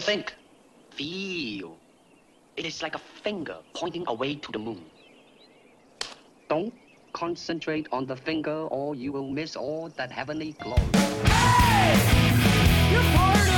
Don't think. Feel. It is like a finger pointing away to the moon. Don't concentrate on the finger or you will miss all that heavenly glory. You're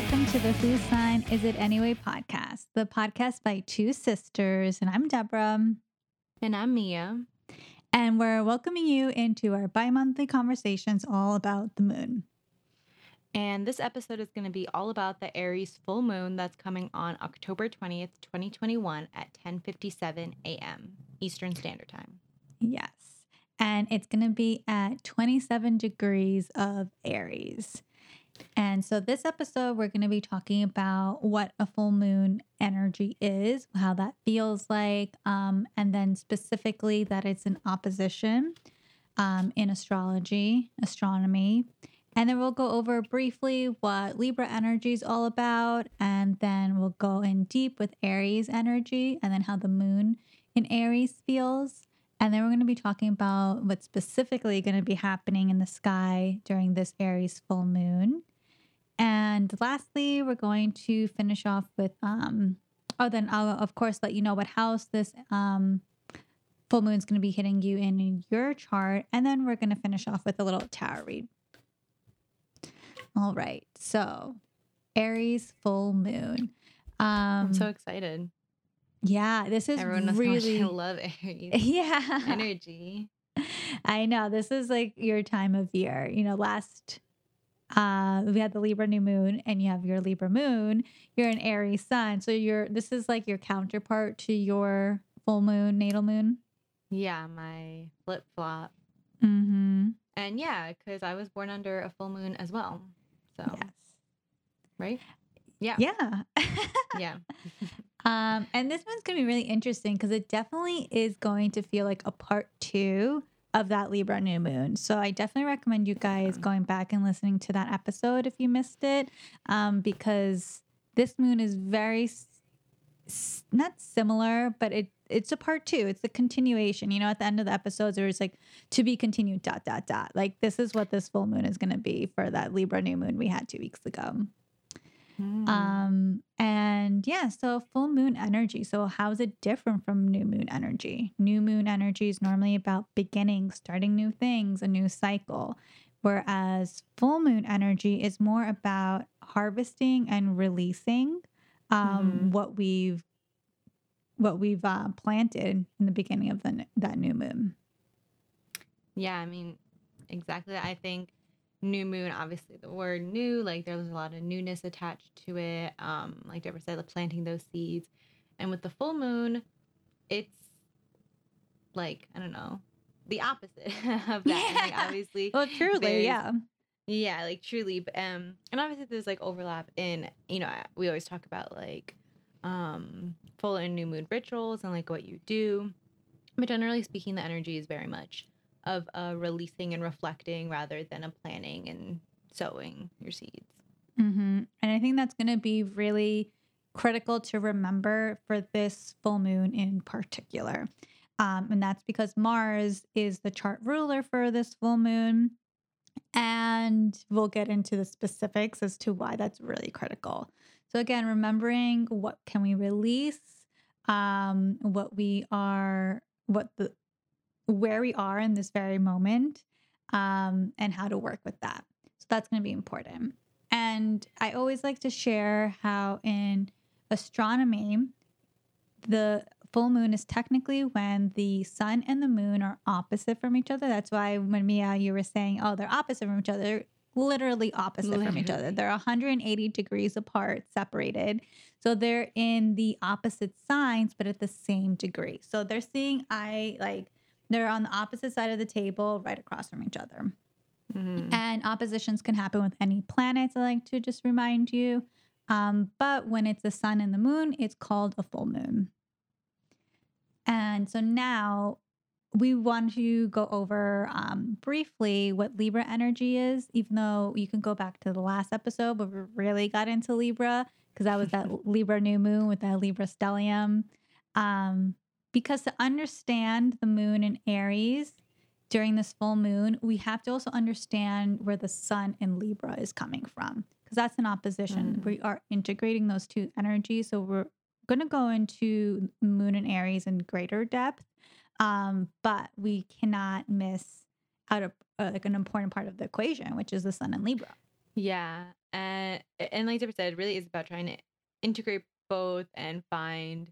welcome to the Whose Sign Is It Anyway podcast, the podcast by two sisters. And I'm Deborah. And I'm Mia. And we're welcoming you into our bi monthly conversations all about the moon. And this episode is going to be all about the Aries full moon that's coming on October 20th, 2021 at 10:57 a.m. Eastern Standard Time. Yes. And it's going to be at 27 degrees of Aries. And so, this episode, we're going to be talking about what a full moon energy is, how that feels like, um, and then specifically that it's an opposition um, in astrology, astronomy. And then we'll go over briefly what Libra energy is all about. And then we'll go in deep with Aries energy and then how the moon in Aries feels. And then we're going to be talking about what's specifically going to be happening in the sky during this Aries full moon. And lastly, we're going to finish off with um oh then I'll of course let you know what house this um full moon's going to be hitting you in, in your chart and then we're going to finish off with a little tarot read. All right. So, Aries full moon. Um I'm so excited. yeah, this is Everyone knows how much really I love Aries yeah. energy. I know this is like your time of year. You know, last uh we had the Libra new moon and you have your Libra moon, you're an Aries sun. So you're this is like your counterpart to your full moon, natal moon. Yeah, my flip flop. Mm-hmm. And yeah, because I was born under a full moon as well. So, Yes. right? Yeah. Yeah. Yeah. um, and this one's gonna be really interesting because it definitely is going to feel like a part two of that Libra new moon. So I definitely recommend you guys going back and listening to that episode if you missed it, um, because this moon is very s- not similar, but it it's a part two. It's a continuation. You know, at the end of the episodes, there's like to be continued. Dot dot dot. Like this is what this full moon is going to be for that Libra new moon we had two weeks ago. Mm. Um, and yeah, so full moon energy. So, how is it different from new moon energy? New moon energy is normally about beginning, starting new things, a new cycle, whereas full moon energy is more about harvesting and releasing um, Mhm. what we've what we've uh, planted in the beginning of the, that new moon. Yeah, I mean, exactly. I think new moon, obviously the word new, like there's a lot of newness attached to it. Um, like Deborah said, like planting those seeds. And with the full moon, it's like, I don't know, the opposite of that. And, like obviously Well, truly, yeah. yeah, like truly. Um, and obviously there's like overlap in, you know, we always talk about like um full and new moon rituals and like what you do. But generally speaking, the energy is very much of a releasing and reflecting rather than a planning and sowing your seeds. hmm And I think that's going to be really critical to remember for this full moon in particular. Um, and that's because Mars is the chart ruler for this full moon. And we'll get into the specifics as to why that's really critical. So again, remembering what can we release, um, what we are, what the where we are in this very moment, um, and how to work with that. So that's going to be important. And I always like to share how in astronomy, the full moon is technically when the sun and the moon are opposite from each other. That's why when Mia, you were saying, oh, they're opposite from each other, they're literally opposite from each other. They're 180 degrees apart, separated. So they're in the opposite signs, but at the same degree. So they're seeing I like they're on the opposite side of the table, right across from each other. Mhm. And oppositions can happen with any planets, I like to just remind you. Um, but when it's the sun and the moon, it's called a full moon. And so now we want to go over um, briefly what Libra energy is, even though you can go back to the last episode but we really got into Libra because that was that Libra new moon with that Libra stellium. Um, because to understand the moon in Aries during this full moon, we have to also understand where the sun in Libra is coming from because that's an opposition. Mm. We are integrating those two energies. So we're going to go into moon and Aries in greater depth, um, but we cannot miss out of uh, like an important part of the equation, which is the sun in Libra. Yeah. And and like Deborah said, it really is about trying to integrate both and find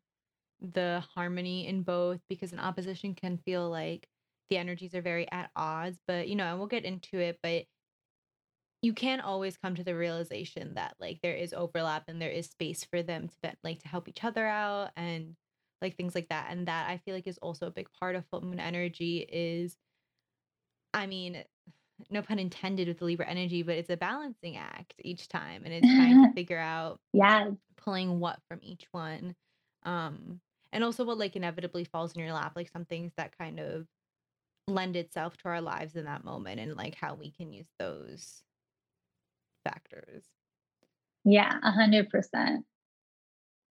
the harmony in both because an opposition can feel like the energies are very at odds. But you know, and we'll get into it, but you can always come to the realization that like there is overlap and there is space for them to be- like to help each other out and like things like that. And that I feel like is also a big part of full moon energy is I mean, no pun intended with the Libra energy, but it's a balancing act each time and it's trying to figure out Yeah. pulling what from each one. Um and also what like inevitably falls in your lap, like some things that kind of lend itself to our lives in that moment and like how we can use those factors. Yeah, a hundred percent.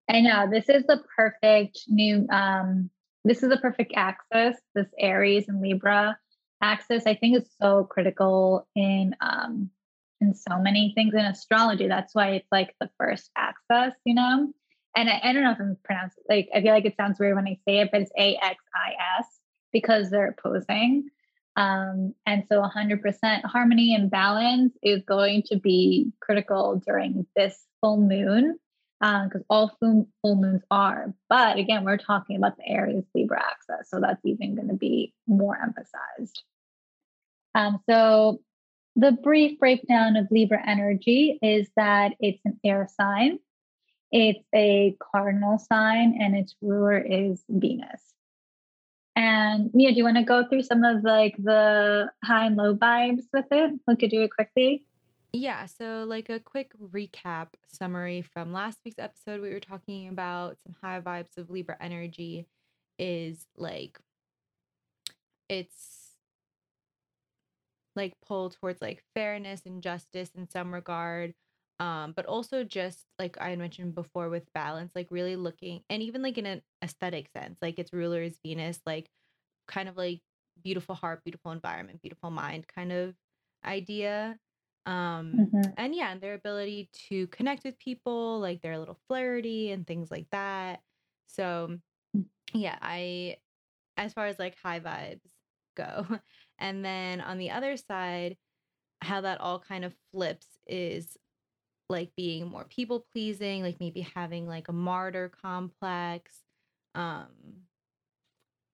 I know this is the perfect new um this is the perfect axis, this Aries and Libra axis. I think is so critical in um in so many things in astrology. That's why it's like the first axis, you know? And I, I don't know if I'm pronouncing like I feel like it sounds weird when I say it, but it's A X I S because they're opposing. Um, and so 100% harmony and balance is going to be critical during this full moon because all full, full moons are. But again, we're talking about the Aries Libra axis, so that's even going to be more emphasized. Um, so the brief breakdown of Libra energy is that it's an air sign, it's a cardinal sign, and its ruler is Venus. And Mia, do you want to go through some of like the high and low vibes with it? We could do it quickly. Yeah, so like a quick recap summary from last week's episode, we were talking about some high vibes of Libra energy is like it's like pull towards like fairness and justice in some regard. Um, but also just like I had mentioned before with balance, like really looking and even like in an aesthetic sense, like its ruler is Venus, like kind of like beautiful heart, beautiful environment, beautiful mind kind of idea. Um, Mhm. and yeah, and their ability to connect with people, like they're a little flirty and things like that. So Mm. yeah, I as far as like high vibes go. And then on the other side, how that all kind of flips is like being more people pleasing, like maybe having like a martyr complex. Um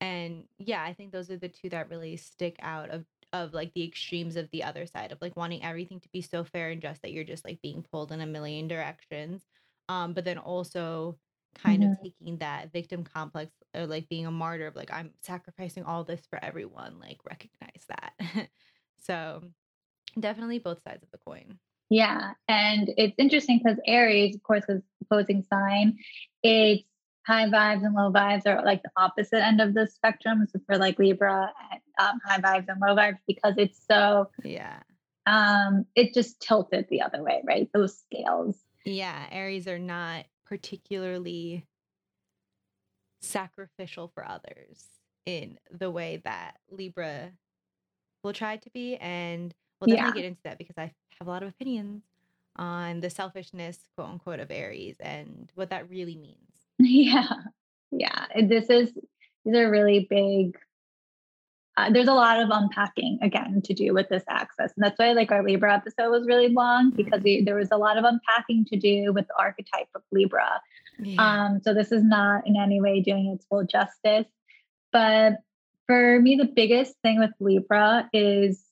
and yeah, I think those are the two that really stick out of of like the extremes of the other side of like wanting everything to be so fair and just that you're just like being pulled in a million directions. Um, but then also kind of taking that victim complex or like being a martyr of like I'm sacrificing all this for everyone, like recognize that. so definitely both sides of the coin. Yeah. And it's interesting because Aries, of course, is opposing sign. It's high vibes and low vibes are like the opposite end of the spectrum. So for like Libra and um, high vibes and low vibes, because it's so, Yeah. um, it just tilted the other way, right? Those scales. Yeah, Aries are not particularly sacrificial for others in the way that Libra will try to be. And we'll definitely get into that because I have a lot of opinions on the selfishness, quote unquote, of Aries and what that really means. Yeah. Yeah. This is, these are really big. Uh, there's a lot of unpacking again to do with this axis. And that's why like our Libra episode was really long because we, there was a lot of unpacking to do with the archetype of Libra. Um, so this is not in any way doing its full justice. But for me, the biggest thing with Libra is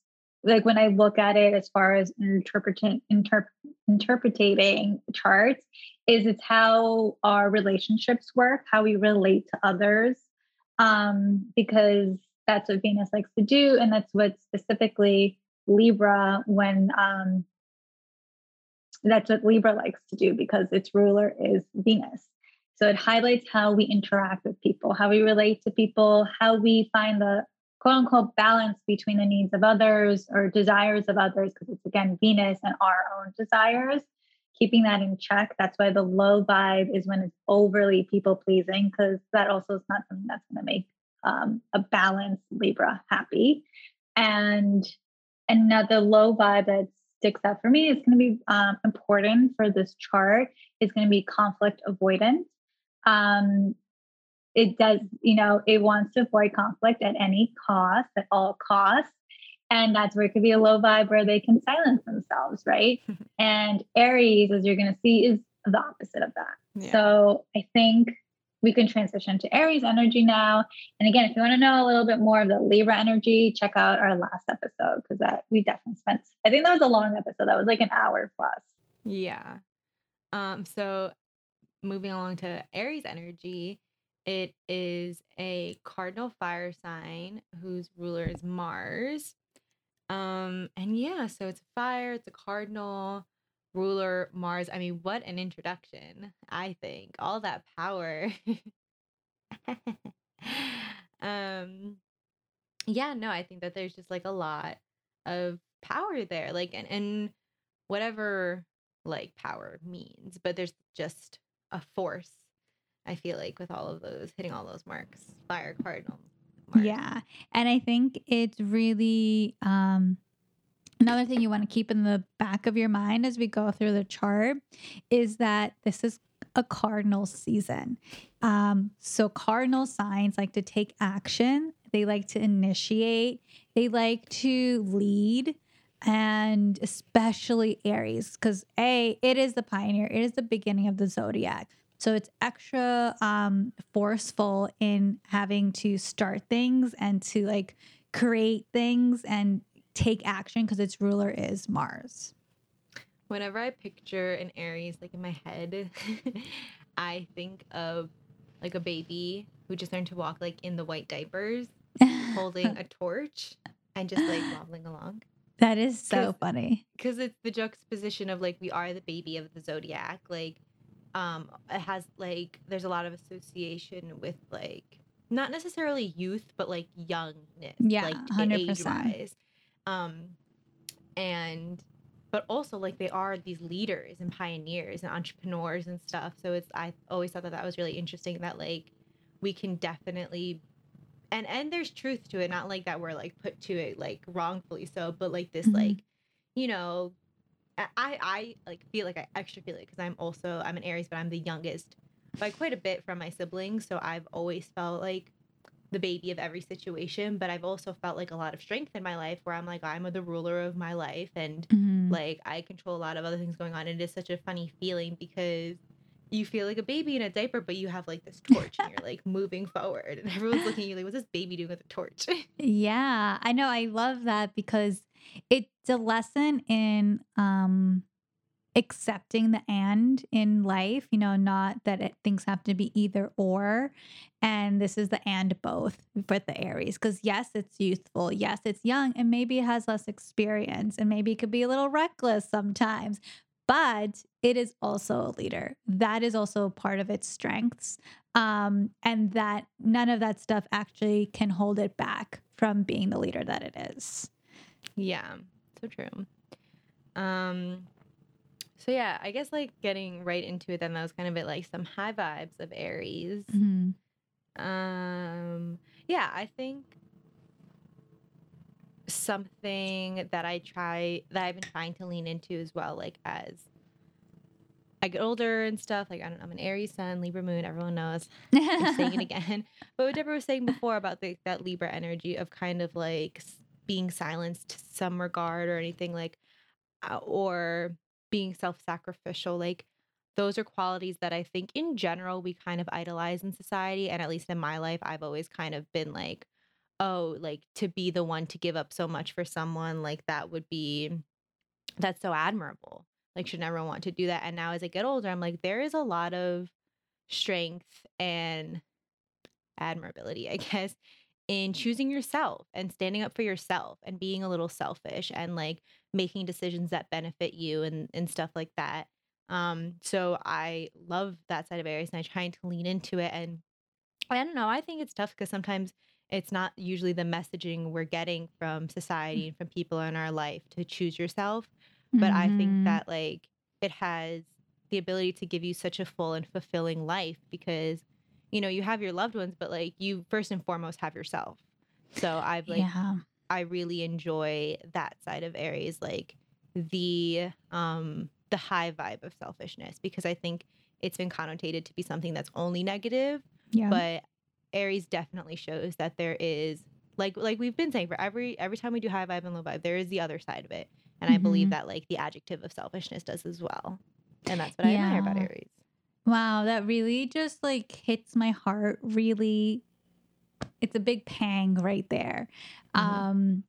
like when I look at it as far as interpreting interp- interpreting charts, is it's how our relationships work, how we relate to others. Um, because that's what Venus likes to do, and that's what specifically Libra when um that's what Libra likes to do because its ruler is Venus. So it highlights how we interact with people, how we relate to people, how we find the quote unquote balance between the needs of others or desires of others, because it's again Venus and our own desires, keeping that in check. That's why the low vibe is when it's overly people pleasing, because that also is not something that's going to make um, a balanced Libra happy. And another low vibe that sticks out for me is going to be um, important for this chart is going to be conflict avoidance. Um, it does, you know, it wants to avoid conflict at any cost, at all costs. And that's where it could be a low vibe where they can silence themselves, right? and Aries, as you're going to see, is the opposite of that. Yeah. So I think we can transition to Aries energy now. And again, if you want to know a little bit more of the Libra energy, check out our last episode because that we definitely spent. I think that was a long episode. That was like an hour plus. Yeah. Um, so moving along to Aries energy, it is a cardinal fire sign whose ruler is Mars. Um, and yeah, so it's fire, it's a cardinal ruler, Mars. I mean, what an introduction, I think. All that power. um yeah, no, I think that there's just like a lot of power there. Like and, and whatever like power means, but there's just a force. I feel like with all of those hitting all those marks, fire cardinal. Mars. Yeah. And I think it's really um another thing you want to keep in the back of your mind as we go through the chart is that this is a cardinal season. Um so cardinal signs like to take action, they like to initiate, they like to lead and especially Aries cuz a it is the pioneer, it is the beginning of the zodiac. So it's extra um, forceful in having to start things and to like create things and take action because its ruler is Mars. Whenever I picture an Aries like in my head, I think of like a baby who just learned to walk like in the white diapers, holding a torch and just like wobbling along. that is so 'Cause- funny. because it's the juxtaposition of like we are the baby of the zodiac like um it has like there's a lot of association with like not necessarily youth but like youngness Yeah, like 100%. age wise um and but also like they are these leaders and pioneers and entrepreneurs and stuff so it's i always thought that that was really interesting that like we can definitely and and there's truth to it not like that we're like put to it like wrongfully so but like this Mhm. like you know I I like feel like I extra feel it because I'm also I'm an Aries but I'm the youngest by quite a bit from my siblings so I've always felt like the baby of every situation but I've also felt like a lot of strength in my life where I'm like I'm the ruler of my life and Mhm. like I control a lot of other things going on. And it is such a funny feeling because you feel like a baby in a diaper, but you have like this torch and you're like moving forward, and everyone's looking at you like, "What's this baby doing with a torch?" Yeah, I know. I love that because it's a lesson in um accepting the and in life, you know, not that it, things have to be either or. And this is the and both for the Aries because yes, it's youthful. Yes, it's young and maybe it has less experience and maybe it could be a little reckless sometimes. But it is also a leader. That is also part of its strengths. Um, and that none of that stuff actually can hold it back from being the leader that it is. Yeah, so true. Um, so yeah, I guess like getting right into it, then that was kind of it, like some high vibes of Aries. Mhm. Um, yeah, I think something that I try that I've been trying to lean into as well, like as I get older and stuff. Like I don't know, I'm an Aries Sun, Libra Moon. Everyone knows. I'm saying it again. But what Deborah was saying before about the, that Libra energy of kind of like being silenced to some regard or anything like, uh, or being self-sacrificial, like those are qualities that I think in general we kind of idolize in society. And at least in my life, I've always kind of been like, oh, like to be the one to give up so much for someone, like that would be, that's so admirable. Like, should everyone want to do that? And now as I get older, I'm like, there is a lot of strength and admirability, I guess, in choosing yourself and standing up for yourself and being a little selfish and like making decisions that benefit you and, and stuff like that. Um, so I love that side of Aries and I trying to lean into it. And I don't know, I think it's tough because sometimes it's not usually the messaging we're getting from society and from people in our life to choose yourself but i think Mhm. that like it has the ability to give you such a full and fulfilling life because you know you have your loved ones but like you first and foremost have yourself so i've like yeah. i really enjoy that side of aries like the um the high vibe of selfishness because i think it's been connotated to be something that's only negative Yeah. but aries definitely shows that there is like like we've been saying for every every time we do high vibe and low vibe there is the other side of it and i believe Mhm. that like the adjective of selfishness does as well and that's what i admire about aries Wow, that really just like hits my heart. Really, it's a big pang right there. Mhm. Um,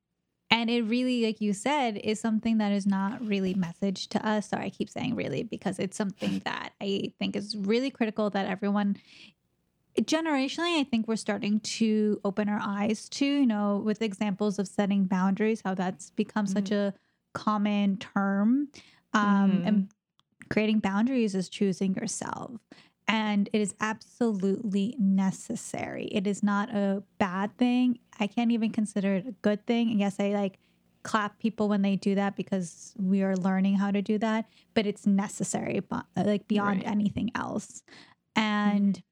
and it really, like you said, is something that is not really messaged to us. Sorry, I keep saying really because it's something that I think is really critical that everyone generationally i think we're starting to open our eyes to you know with examples of setting boundaries how that's become such a common term um Mhm. and creating boundaries is choosing yourself. And it is absolutely necessary. It is not a bad thing. I can't even consider it a good thing. And yes i like clap people when they do that because we are learning how to do that but it's necessary like beyond Right. anything else. Mm-hmm. And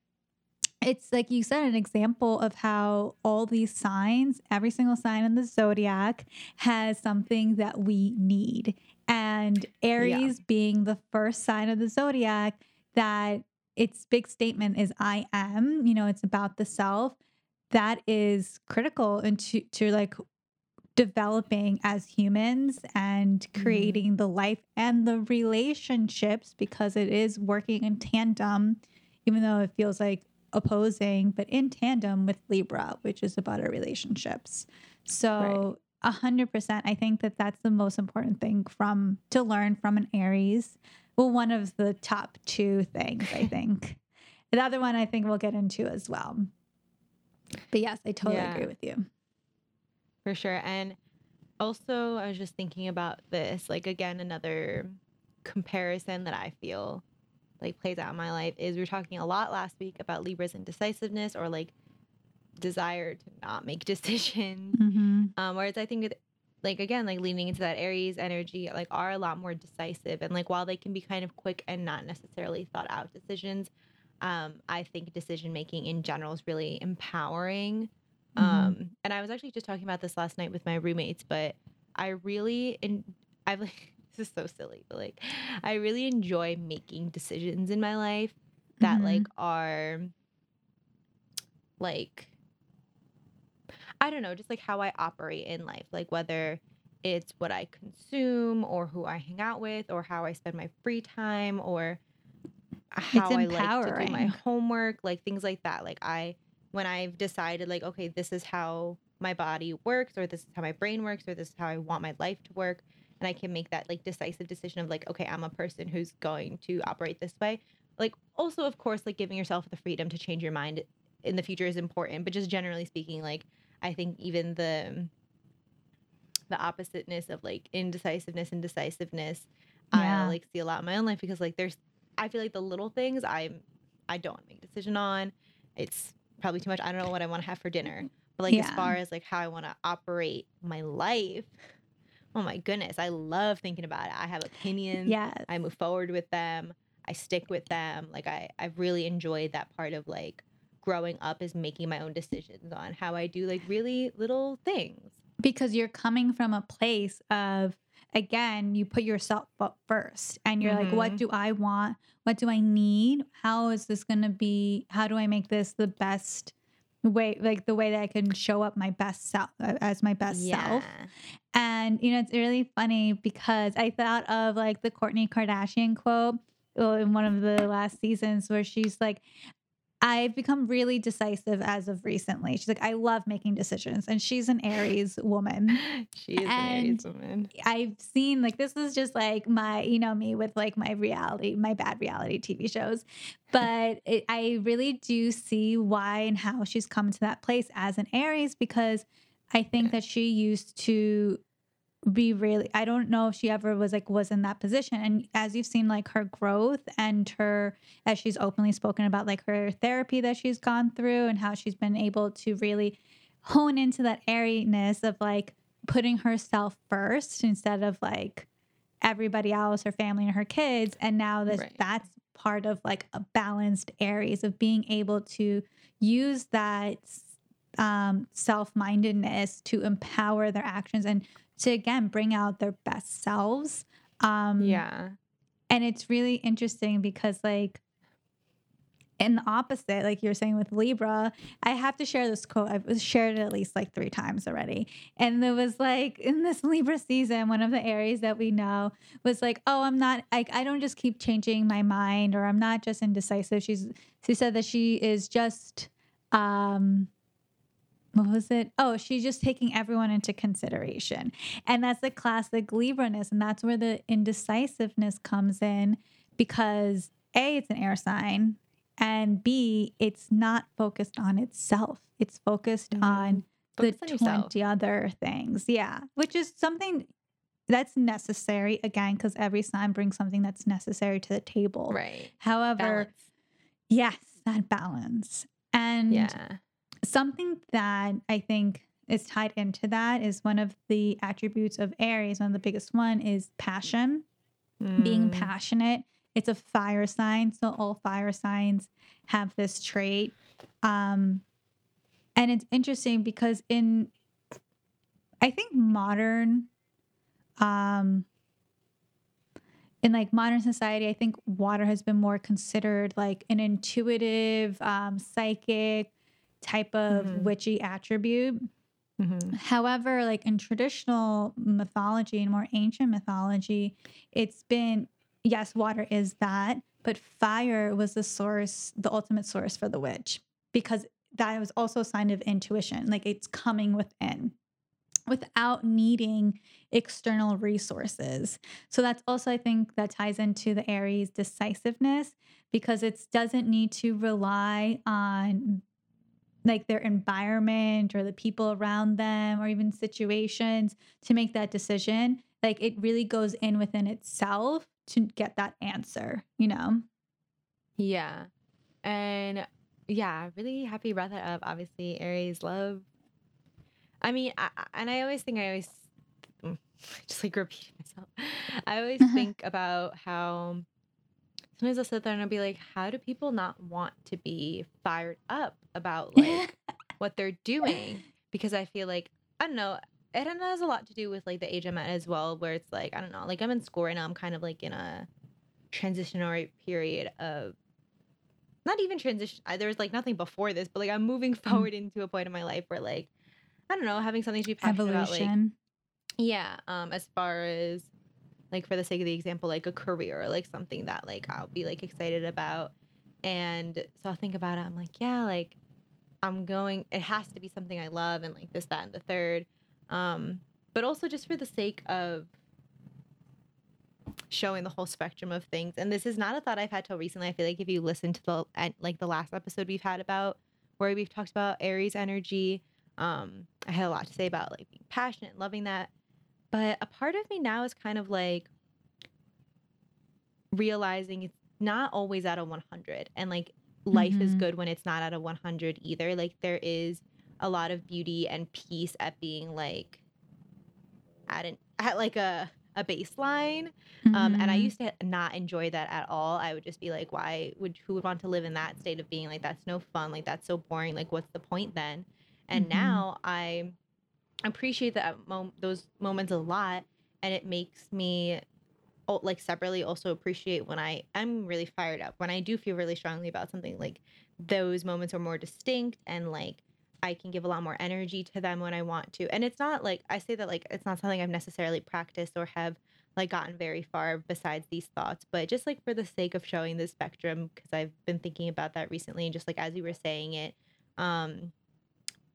it's like you said an example of how all these signs every single sign in the zodiac has something that we need and aries being the first sign of the zodiac that its big statement is i am you know it's about the self that is critical into to like developing as humans and Mhm. creating the life and the relationships because it is working in tandem even though it feels like opposing but in tandem with libra which is about our relationships. So a hundred percent. I think that that's the most important thing from to learn from an aries. Well one of the top two things i think. The other one i think we'll get into as well. But yes i totally Yeah. agree with you. For sure. And also i was just thinking about this like again another comparison that i feel like plays out in my life is we were talking a lot last week about libra's indecisiveness or like desire to not make decisions mm-hmm. um whereas i think it, like again like leaning into that aries energy like are a lot more decisive and like while they can be kind of quick and not necessarily thought out decisions um i think decision making in general is really empowering Mhm. um and i was actually just talking about this last night with my roommates but i really and i've like this is so silly but like i really enjoy making decisions in my life that Mhm. like are like I don't know, just like how I operate in life, like whether it's what I consume or who I hang out with or how I spend my free time or how I like to do my homework, like things like that. Like I when I've decided like okay, this is how my body works or this is how my brain works or this is how I want my life to work and I can make that like decisive decision of like okay, I'm a person who's going to operate this way. Like also of course like giving yourself the freedom to change your mind in the future is important, but just generally speaking like I think even the the oppositeness of like indecisiveness and decisiveness, Yeah. I like see a lot in my own life because like there's I feel like the little things I'm I don't want to make a decision on. It's probably too much. I don't know what I want to have for dinner. But like as far as like how I want to operate my life, oh my goodness, I love thinking about it. I have opinions. Yeah. I move forward with them. I stick with them. Like I, I've really enjoyed that part of like growing up is making my own decisions on how I do like really little things. because you're coming from a place of again you put yourself up first and you're like what Mhm. do i want? What do i need? How is this going to be? How do i make this the best way like the way that i can show up my best self uh, as my best self? And you know it's really funny because i thought of like the Kourtney kardashian quote uh, in one of the last seasons where she's like I've become really decisive as of recently. She's like, I love making decisions. And she's an Aries woman. She is an Aries woman. I've seen like this is just like my, you know, me with like my reality, my bad reality TV shows. But it, I really do see why and how she's come to that place as an Aries because I think Yeah. that she used to be really I don't know if she ever was like was in that position and as you've seen like her growth and her as she's openly spoken about like her therapy that she's gone through and how she's been able to really hone into that Aries-ness of like putting herself first instead of like everybody else, her family and her kids. And now this Right. that's part of like a balanced Aries of being able to use that um, self-mindedness to empower their actions and to again bring out their best selves. Um, yeah. and it's really interesting because like in the opposite like you're saying with libra i have to share this quote i've shared it at least like three times already and it was like in this libra season one of the areas that we know was like oh i'm not I, I don't just keep changing my mind or i'm not just indecisive she's she said that she is just um what was it? Oh, she's just taking everyone into consideration. And that's the classic Libra-ness. And that's where the indecisiveness comes in because A, it's an air sign, and B, it's not focused on itself. It's focused Mhm. on Focus the on yourself. 20 other things. Yeah. Which is something that's necessary again, because every sign brings something that's necessary to the table. Right. However, Balance. yes, that balance. And Yeah. Something that I think is tied into that is one of the attributes of Aries, one of the biggest one is passion, being Mm. passionate. It's a fire sign, so all fire signs have this trait. Um and it's interesting because in I think modern um in like modern society, I think water has been more considered like an intuitive, um, psychic type of Mhm. witchy attribute. Mhm. However, like in traditional mythology and more ancient mythology, it's been yes, water is that, but fire was the source, the ultimate source for the witch, because that was also a sign of intuition. Like it's coming within without needing external resources. So that's also I think that ties into the Aries decisiveness because it doesn't need to rely on like their environment or the people around them or even situations to make that decision. Like it really goes in within itself to get that answer, you know? Yeah. And yeah, really happy brought that up. Obviously, Aries love. I mean, I, I- and I always think I always mm, just like repeating myself. I always think about how sometimes I'll sit there and I'll be like, how do people not want to be fired up about like what they're doing? Because I feel like, I don't know, it has a lot to do with like the age I'm at as well, where it's like, I don't know, like I'm in school right now, I'm kind of like in a transitionary period of not even transition. There's like nothing before this, but like I'm moving forward into a point in my life where like I don't know, having something to be passionate about, like yeah, um, as far as like for the sake of the example, like a career or like something that like I'll be like excited about, and so I'll think about it. I'm like, yeah, like I'm going. It has to be something I love, and like this, that, and the third. Um, but also just for the sake of showing the whole spectrum of things. And this is not a thought I've had till recently. I feel like if you listen to the like the last episode we've had about where we've talked about Aries energy, um, I had a lot to say about like being passionate, and loving that. But a part of me now is kind of like realizing it's not always at a 100 and like life is Mhm. good when it's not at a 100 either like there is a lot of beauty and peace at being like at an at like a a baseline um, and I Mhm. used to not enjoy that at all. I would just be like, why would who would want to live in that state of being like that's no fun, like that's so boring, like what's the point then? And Mhm. now I appreciate that mom- those moments a lot, and it makes me like separately also appreciate when I am really fired up when I do feel really strongly about something. Like those moments are more distinct and like I can give a lot more energy to them when I want to. And it's not like I say that like it's not something I've necessarily practiced or have like gotten very far besides these thoughts, but just like for the sake of showing the spectrum, because I've been thinking about that recently, and just like as you were saying it, um,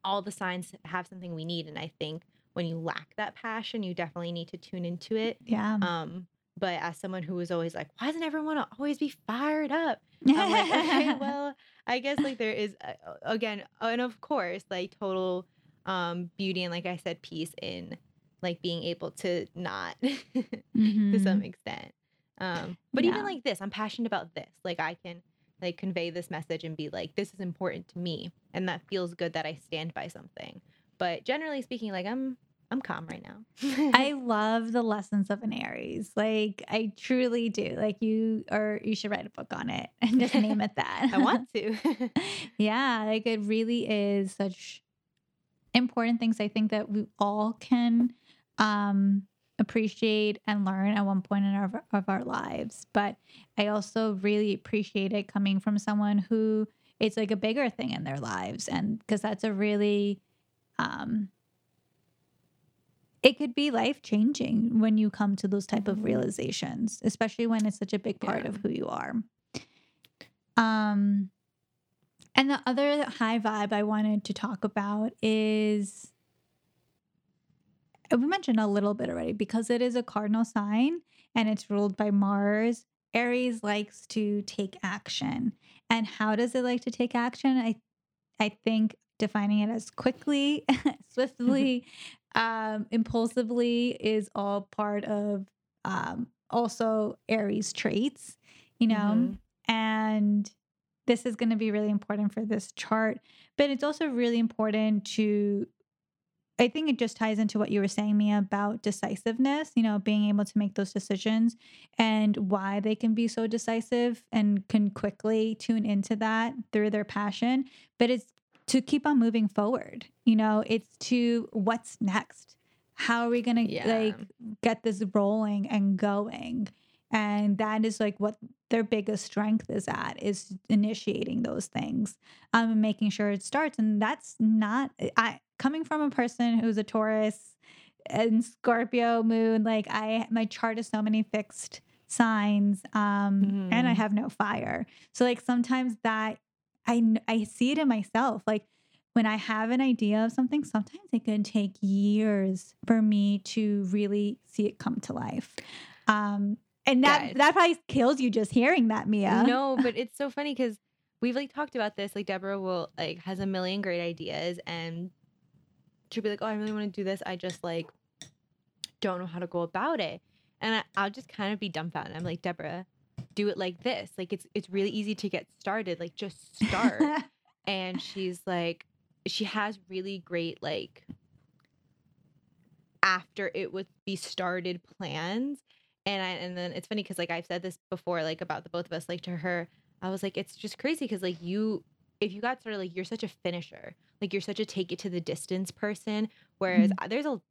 all the signs have something we need, and I think when you lack that passion, you definitely need to tune into it. yeah. Um, but as someone who was always like, why doesn't everyone always be fired up? I'm like, okay, well, I guess like there is uh, again, and of course, like total um beauty and like I said, peace in like being able to not to some Mhm. extent. Um, but Yeah. even like this, I'm passionate about this. Like I can like convey this message and be like, this is important to me, and that feels good that I stand by something. But generally speaking, like I'm I'm calm right now. I love the lessons of an Aries. Like I truly do. Like you or you should write a book on it and just name it that. I want to. yeah, like it really is such important things I think that we all can um appreciate and learn at one point in our of our lives. But I also really appreciate it coming from someone who it's like a bigger thing in their lives and because that's a really um it could be life changing when you come to those type of Mhm. realizations especially when it's such a big part Yeah. of who you are um and the other high vibe i wanted to talk about is we mentioned a little bit already because it is a cardinal sign and it's ruled by mars aries likes to take action and how does it like to take action i i think defining it as quickly swiftly um impulsively is all part of um also aries traits you know Mhm. and this is going to be really important for this chart but it's also really important to i think it just ties into what you were saying mia about decisiveness you know being able to make those decisions and why they can be so decisive and can quickly tune into that through their passion but it's to keep on moving forward you know? It's to what's next? How are we going to Yeah. like get this rolling and going? And that is like what their biggest strength is at is initiating those things um and making sure it starts. And that's not i coming from a person who's a taurus and scorpio moon like i my chart is so many fixed signs um and i Mhm. have no fire. So like sometimes that i i see it in myself like when i have an idea of something sometimes it can take years for me to really see it come to life um and that that probably kills you just hearing that mia No, but it's so funny because we've like talked about this. Like Deborah will like has a million great ideas and she'll be like, Oh, I really want to do this. I just like don't know how to go about it. And I, I'll just kind of be dumbfounded. I'm like, Deborah, do it like this. Like it's it's really easy to get started. Like just start. and she's like she has really great like after it would be started plans and I and then it's funny because like I've said this before like about the both of us like to her I was like it's just crazy because like you if you got started like you're such a finisher like you're such a take it to the distance person whereas mm-hmm. I- there's a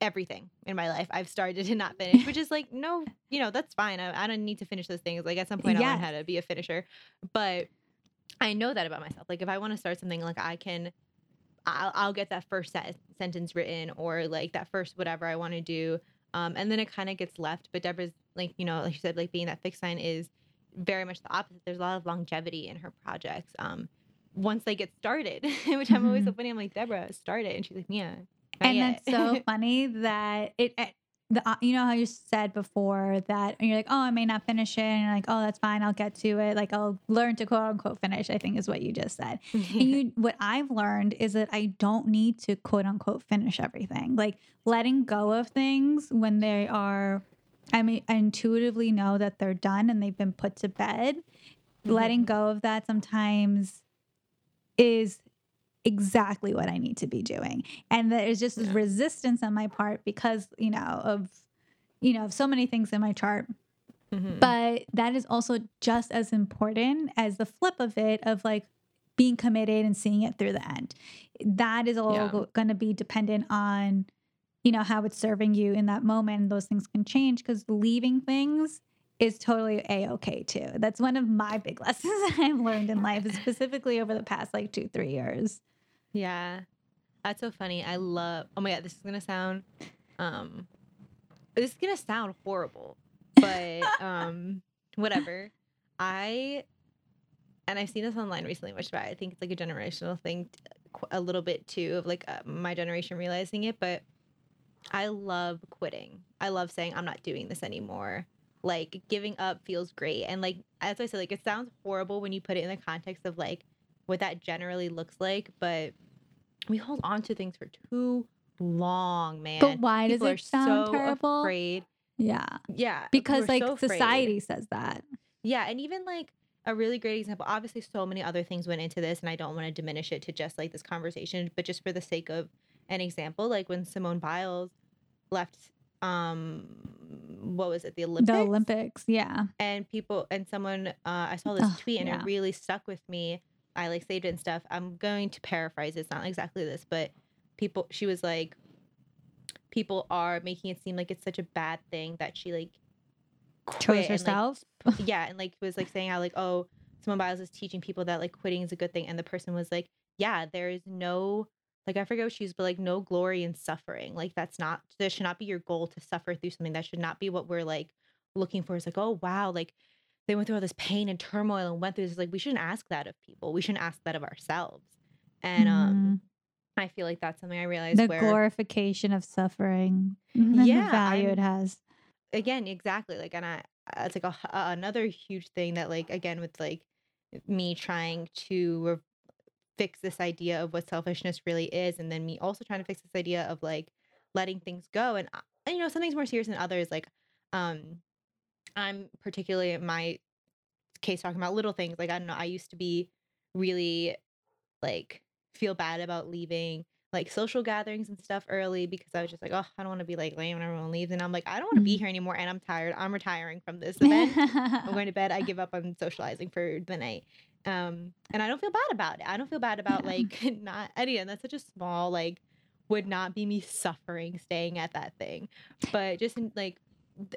everything in my life I've started and not finished which is like no you know that's fine I, I don't need to finish those things like at some point I learn how to be a finisher but I know that about myself. Like if I want to start something, like I can, I'll, I'll get that first set, sentence written or like that first whatever I want to do, um, and then it kind of gets left. But Deborah's like you know, like you said, like being that fixed sign is very much the opposite. There's a lot of longevity in her projects. Um, once they get started, which I'm always so funny. I'm like Deborah, start it, and she's like, yeah. Not and yet." that's so funny that it, it the uh, you know how you said before that you're like oh I may not finish it and you're like oh that's fine I'll get to it like I'll learn to quote unquote finish I think is what you just said. And you what I've learned is that I don't need to quote unquote finish everything like letting go of things when they are I mean I intuitively know that they're done and they've been put to bed letting go of that sometimes is exactly what I need to be doing. And there's just Yeah. resistance on my part because, you know, of you know, of so many things in my chart. Mhm. But that is also just as important as the flip of it of like being committed and seeing it through the end. That is all Yeah. going to be dependent on you know how it's serving you in that moment those things can change because leaving things is totally a-okay too that's one of my big lessons that i've learned in life specifically over the past like two three years Yeah. That's so funny. I love Oh my god, this is going to sound um this is going to sound horrible, but um whatever. I and I've seen this online recently, which I think it's like a generational thing a little bit too of like uh, my generation realizing it, but I love quitting. I love saying I'm not doing this anymore. Like giving up feels great. And like as I said, like it sounds horrible when you put it in the context of like what that generally looks like, but we hold on to things for too long, man. but why does People are it sound so terrible afraid. yeah Yeah, because like so society says that Yeah, and even like a really great example. Obviously, so many other things went into this, and I don't want to diminish it to just like this conversation, but just for the sake of an example, like when Simone Biles left, um, what was it, the Olympics? The Olympics, yeah. and people and someone uh, I saw this tweet and yeah. it really stuck with me. I like saved it and stuff. I'm going to paraphrase. It's not exactly this, but people. She was like, people are making it seem like it's such a bad thing that she like Chose and, like, herself. yeah, and like was like saying how like oh Simone Biles is teaching people that like quitting is a good thing, and the person was like, yeah, there is no like I forget what she was, but like no glory in suffering. Like that's not that should not be your goal to suffer through something. That should not be what we're like looking for. It's like oh wow, like they went through all this pain and turmoil and went through this. Like we shouldn't ask that of people. We shouldn't ask that of ourselves. And um, I feel like that's something I realized the where glorification of suffering, Yeah, the value it I'm- has. again exactly like and i uh, it's like a, another huge thing that like again with like me trying to fix this idea of what selfishness really is and then me also trying to fix this idea of like letting things go and, uh, and you know something's more serious than others like um i'm particularly in my case talking about little things like i don't know i used to be really like feel bad about leaving like social gatherings and stuff early because I was just like, oh, I don't want to be like lame when everyone leaves. And I'm like, I don't want to be Mhm. here anymore. And I'm tired. I'm retiring from this event. I'm going to bed. I give up on socializing for the night. Um, and I don't feel bad about it. I don't feel bad about Yeah. like not again, that's such a small, like, would not be me suffering staying at that thing. But just like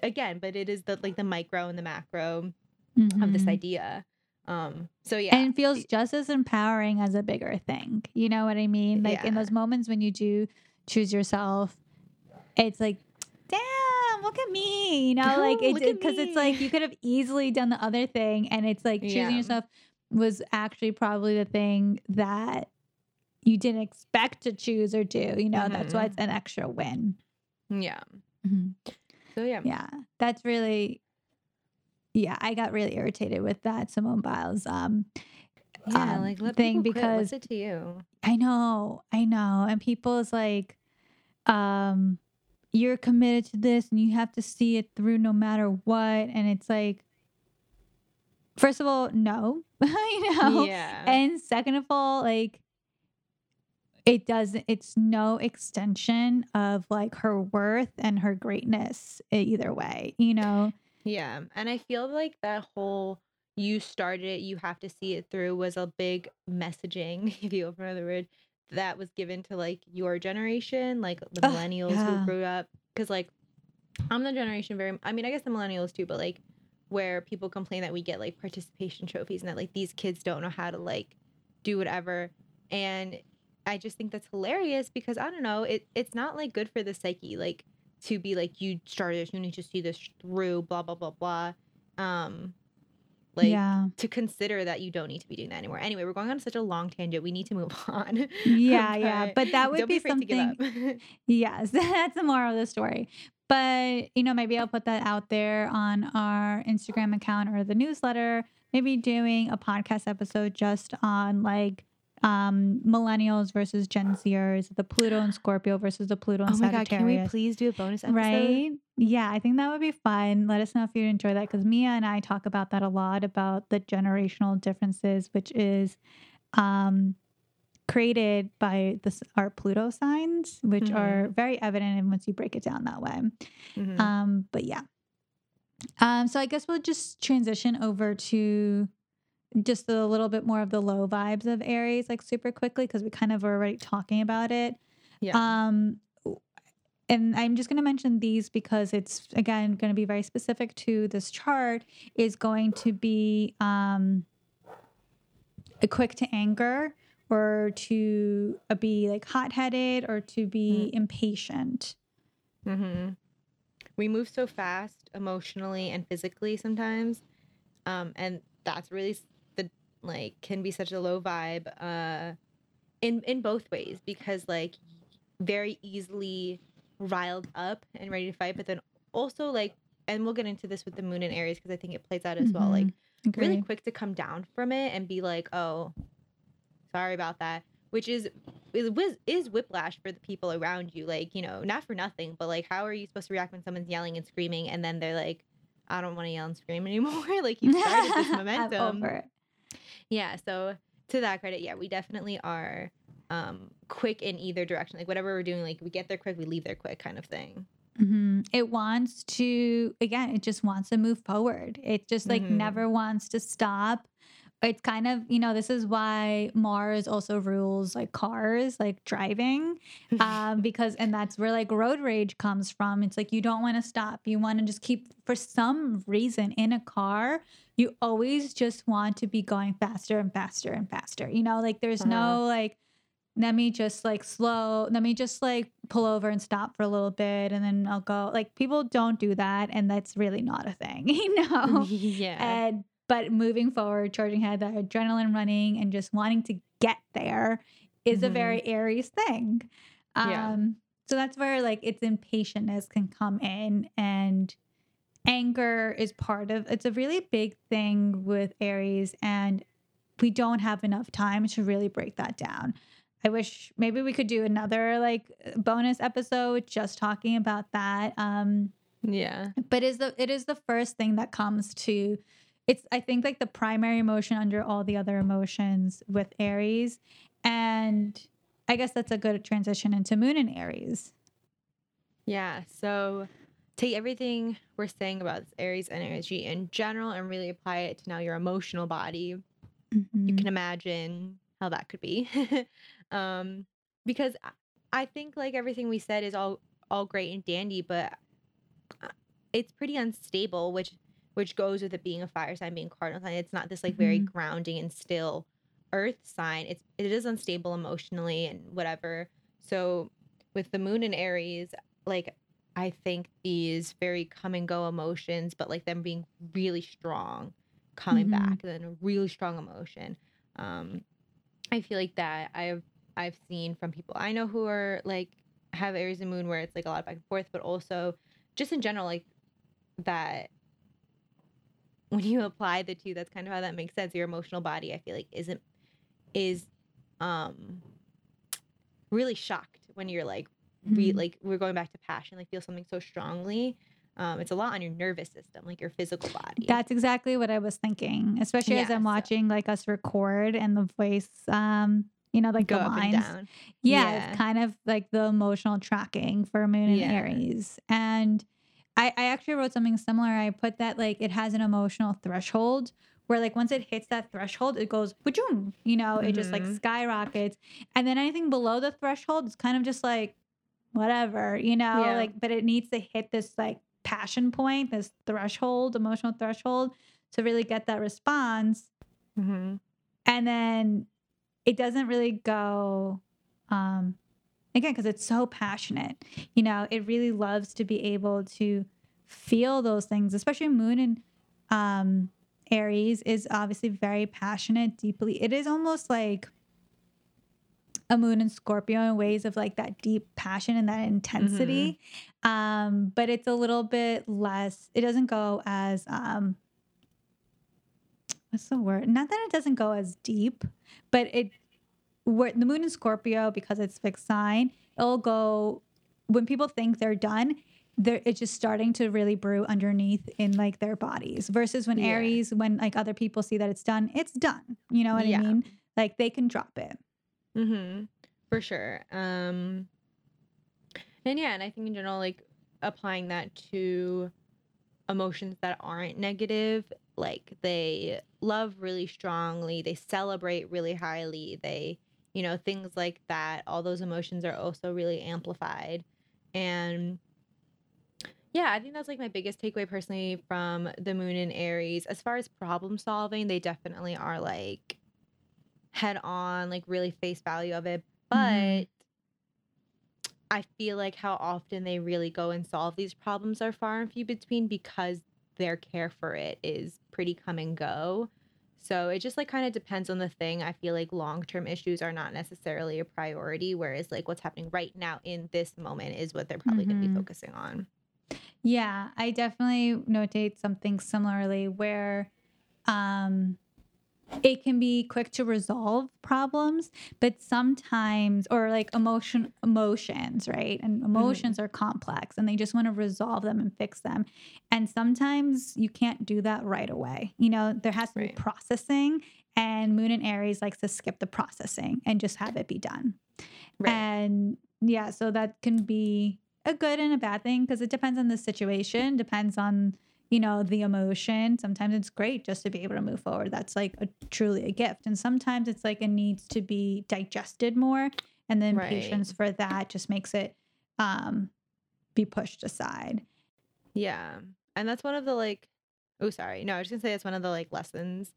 again, but it is the like the micro and the macro of this Mhm. idea. Um, so yeah. and it feels just as empowering as a bigger thing. You know what I mean? Like in those moments when you do choose yourself, it's like, damn, look at me. You know, like it's because it's like you could have easily done the other thing, and it's like choosing Yeah. yourself was actually probably the thing that you didn't expect to choose or do. You know, that's why it's an extra win. yeah. Mhm. So yeah. Yeah, that's really. Yeah, I got really irritated with that Simone Biles um Yeah, um, like let thing people quit. What's because it to you? I know, I know. And people's like, um, you're committed to this and you have to see it through no matter what. And it's like, first of all, no, you know. Yeah. And second of all, like, it doesn't, it's no extension of like her worth and her greatness either way, you know? Yeah. And I feel like that whole you started it, you have to see it through was a big messaging, if you open another word, that was given to like your generation, like the millennials yeah. who grew up. Cause like I'm the generation very, I mean, I guess the millennials too, but like where people complain that we get like participation trophies and that like these kids don't know how to like do whatever. And I just think that's hilarious because I don't know, it it's not like good for the psyche, like to be like you started this, you need to see this through, blah blah blah blah. Um, like yeah. to consider that you don't need to be doing that anymore. Anyway, we're going on such a long tangent. We need to move on. Yeah, yeah. But that would don't be something. to give up. Yes, that's the moral of the story. But, you know, maybe I'll put that out there on our Instagram account or the newsletter. Maybe doing a podcast episode just on like um millennials versus Gen Zers, the Pluto and Scorpio versus the Pluto and Sagittarius. oh my god, can we please do a bonus episode? Right? Yeah, I think that would be fun. Let us know if you enjoy that because Mia and I talk about that a lot about the generational differences, which is um, created by this our Pluto signs, which are very evident and once you break it down that way. Mhm. Um, but yeah. Um, so I guess we'll just transition over to just a little bit more of the low vibes of Aries, like super quickly, because we kind of were already talking about it. yeah. Um, and I'm just going to mention these because it's again going to be very specific to this chart. Is going to be um, quick to anger, or to uh, be like hot headed, or to be impatient. hmm We move so fast emotionally and physically sometimes. Um, and that's really the like can be such a low vibe uh in in both ways because like very easily riled up and ready to fight, but then also like and we'll get into this with the moon and Aries because I think it plays out as well. Like Agree. really quick to come down from it and be like, "Oh, sorry about that," which is is is whiplash for the people around you. Like, you know, not for nothing, but like, how are you supposed to react when someone's yelling and screaming and then they're like, I don't want to yell and scream anymore. like you started this momentum. Yeah. So to that credit, yeah, we definitely are um quick in either direction. Like whatever we're doing, like we get there quick, we leave there quick kind of thing. Mhm. It wants to, again, it just wants to move forward. It just like Mhm. never wants to stop. It's kind of, you know, this is why Mars also rules like cars, like driving, um, because, and that's where like road rage comes from. It's like you don't want to stop. You want to just keep, for some reason, in a car, you always just want to be going faster and faster and faster. You know, like there's no like, let me just like slow let me just like pull over and stop for a little bit and then i'll go like people don't do that and that's really not a thing you know yeah. and but moving forward charging ahead that adrenaline running and just wanting to get there is a Mhm. very aries thing um Yeah. so that's where like its impatientness can come in and anger is part of it's a really big thing with aries and we don't have enough time to really break that down I wish maybe we could do another like bonus episode just talking about that. Um, yeah. but is the it is the first thing that comes to it's I think like the primary emotion under all the other emotions with Aries. And I guess that's a good transition into Moon and Aries. Yeah. So take everything we're saying about this Aries energy in general and really apply it to now your emotional body. You Mhm. can imagine how that could be. um, because I- I think like everything we said is all all great and dandy, but uh, it's pretty unstable, which which goes with it being a fire sign, being cardinal sign. It's not this like very grounding and still earth sign. It's it is unstable emotionally and whatever. So with the moon in Aries, like I think these very come and go emotions, but like them being really strong, coming Mhm. back, and then a really strong emotion. Um, I feel like that I've I've seen from people I know who are like have Aries and Moon where it's like a lot of back and forth, but also just in general, like that when you apply the two, that's kind of how that makes sense. Your emotional body, I feel like, isn't is um really shocked when you're like re- Mhm. like we're going back to passion, like feel something so strongly. Um, it's a lot on your nervous system, like your physical body. That's exactly what I was thinking, especially as I'm so- watching like us record and the voice, um, you know, like go the lines. Yeah, Yeah. it's kind of like the emotional tracking for Moon and Yeah. Aries. And I, I actually wrote something similar. I put that like it has an emotional threshold where like once it hits that threshold, it goes boom, you know, it just like Mhm. skyrockets. And then anything below the threshold is kind of just like whatever, you know, Yeah. like but it needs to hit this like passion point, this threshold, emotional threshold to really get that response Mm-hmm. and then it doesn't really go um again because it's so passionate. You know it really loves to be able to feel those things especially moon and um aries is obviously very passionate deeply. It is almost like a moon and scorpio in ways of like that deep passion and that intensity. Um but it's a little bit less it doesn't go as um what's the word? Not that it doesn't go as deep, but it where the moon in Scorpio because it's fixed sign, it'll go when people think they're done. They're, it's just starting to really brew underneath in like their bodies versus when Yeah. Aries, when like other people see that it's done, it's done. You know what Yeah. I mean? Like they can drop it. Mm-hmm. For sure. Um and yeah, and I think in general, like applying that to emotions that aren't negative, like they love really strongly, they celebrate really highly, they, you know, things like that. All those emotions are also really amplified. And yeah, I think that's like my biggest takeaway personally from the moon in Aries. As far as problem solving, they definitely are like head on, like really face value of it. But Mhm. I feel like how often they really go and solve these problems are far and few between because their care for it is pretty come and go. So it just like kind of depends on the thing. I feel like long term issues are not necessarily a priority, whereas like what's happening right now in this moment is what they're probably going to be focusing on. Yeah, I definitely notate something similarly where um it can be quick to resolve problems but sometimes or like emotion emotions right? And mm-hmm. emotions are complex and they just want to resolve them and fix them. And sometimes you can't do that right away you know? There has to be processing and moon and aries likes to skip the processing and just have it be done. And yeah so that can be a good and a bad thing because it depends on the situation depends on you know the emotion sometimes it's great just to be able to move forward that's like a truly a gift and sometimes it's like it needs to be digested more and then Right. patience for that just makes it um be pushed aside Yeah. And that's one of the like oh sorry. No, I was gonna say that's one of the like lessons.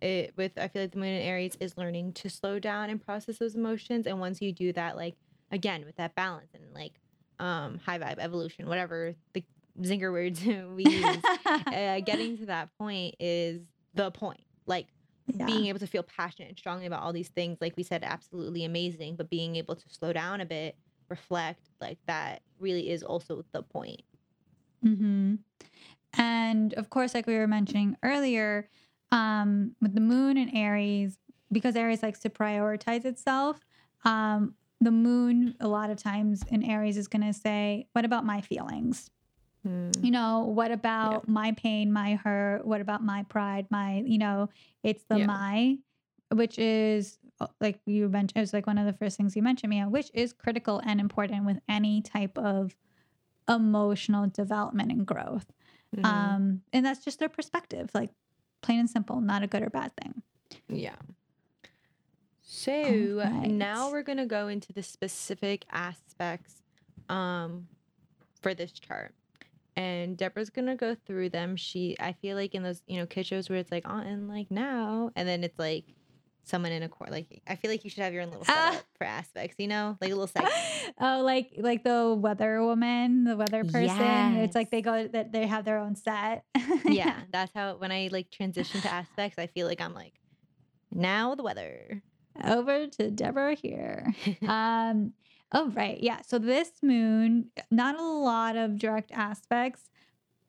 It with I feel like the moon in Aries is learning to slow down and process those emotions. And once you do that, like again with that balance and like um high vibe evolution, whatever the zinger words we use, uh, getting to that point is the point. Like Yeah. being able to feel passionate and strongly about all these things, like we said, absolutely amazing. But being able to slow down a bit, reflect, like that really is also the point. Mm-hmm. And of course, like we were mentioning earlier, um, with the moon and Aries, because Aries likes to prioritize itself, um, the moon a lot of times in Aries is going to say, "What about my feelings? You know, what about my pain, my hurt? What about my pride, my you know?" It's the Yeah. my, which is uh, like you mentioned, it was like one of the first things you mentioned, Mia, which is critical and important with any type of emotional development and growth. Mhm. Um, and that's just their perspective, like plain and simple, not a good or bad thing. Yeah. So now we're gonna go into the specific aspects um for this chart. And Deborah's gonna go through them. She I feel like in those, you know, kid shows where it's like, oh, and like now, and then it's like someone in a court. Like I feel like you should have your own little Ah. setup for aspects, you know? Like a little segment. oh, like like the weather woman, the weather person. It's like they go that they have their own set. yeah. That's how when I like transition to aspects, I feel like I'm like, now the weather. Over to Deborah here. um oh right yeah so this moon not a lot of direct aspects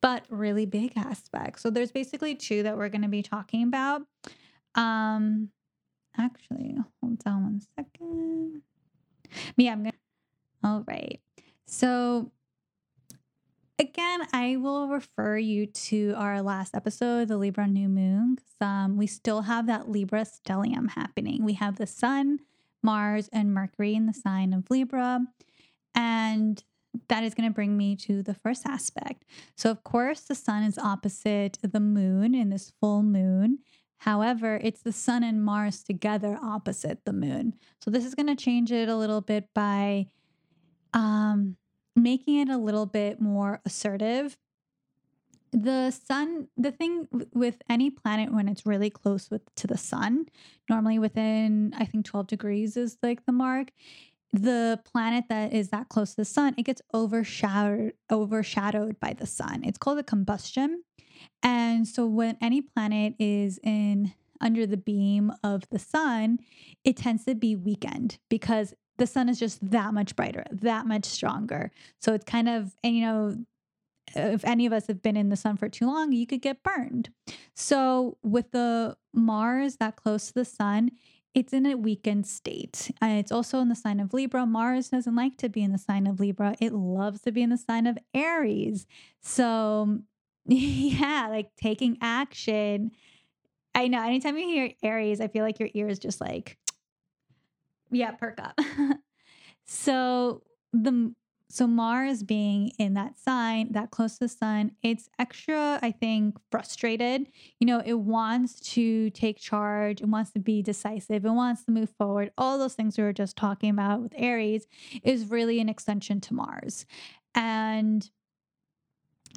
but really big aspects so there's basically two that we're going to be talking about um actually hold on one second yeah i'm gonna all right so again i will refer you to our last episode the libra new moon. um, we still have that libra stellium happening we have the sun Mars and Mercury in the sign of Libra. And that is going to bring me to the first aspect. So, of course, the sun is opposite the moon in this full moon. However, it's the sun and Mars together opposite the moon. So, this is going to change it a little bit by um, making it a little bit more assertive. The sun, the thing with any planet when it's really close with to the sun, normally within I think 12 degrees is like the mark. The planet that is that close to the sun, it gets overshadowed overshadowed by the sun. It's called a combustion. And so when any planet is in under the beam of the sun, it tends to be weakened because the sun is just that much brighter, that much stronger. So it's kind of, and you know, if any of us have been in the sun for too long, you could get burned. So with the Mars that close to the sun, it's in a weakened state. Uh, it's also in the sign of Libra. Mars doesn't like to be in the sign of Libra. It loves to be in the sign of Aries. So yeah, like taking action. I know anytime you hear Aries, I feel like your ears just like yeah, perk up. so the so Mars being in that sign, that close to the sun, it's extra, I think, frustrated. You know, it wants to take charge, it wants to be decisive, it wants to move forward. All those things we were just talking about with Aries is really an extension to Mars. And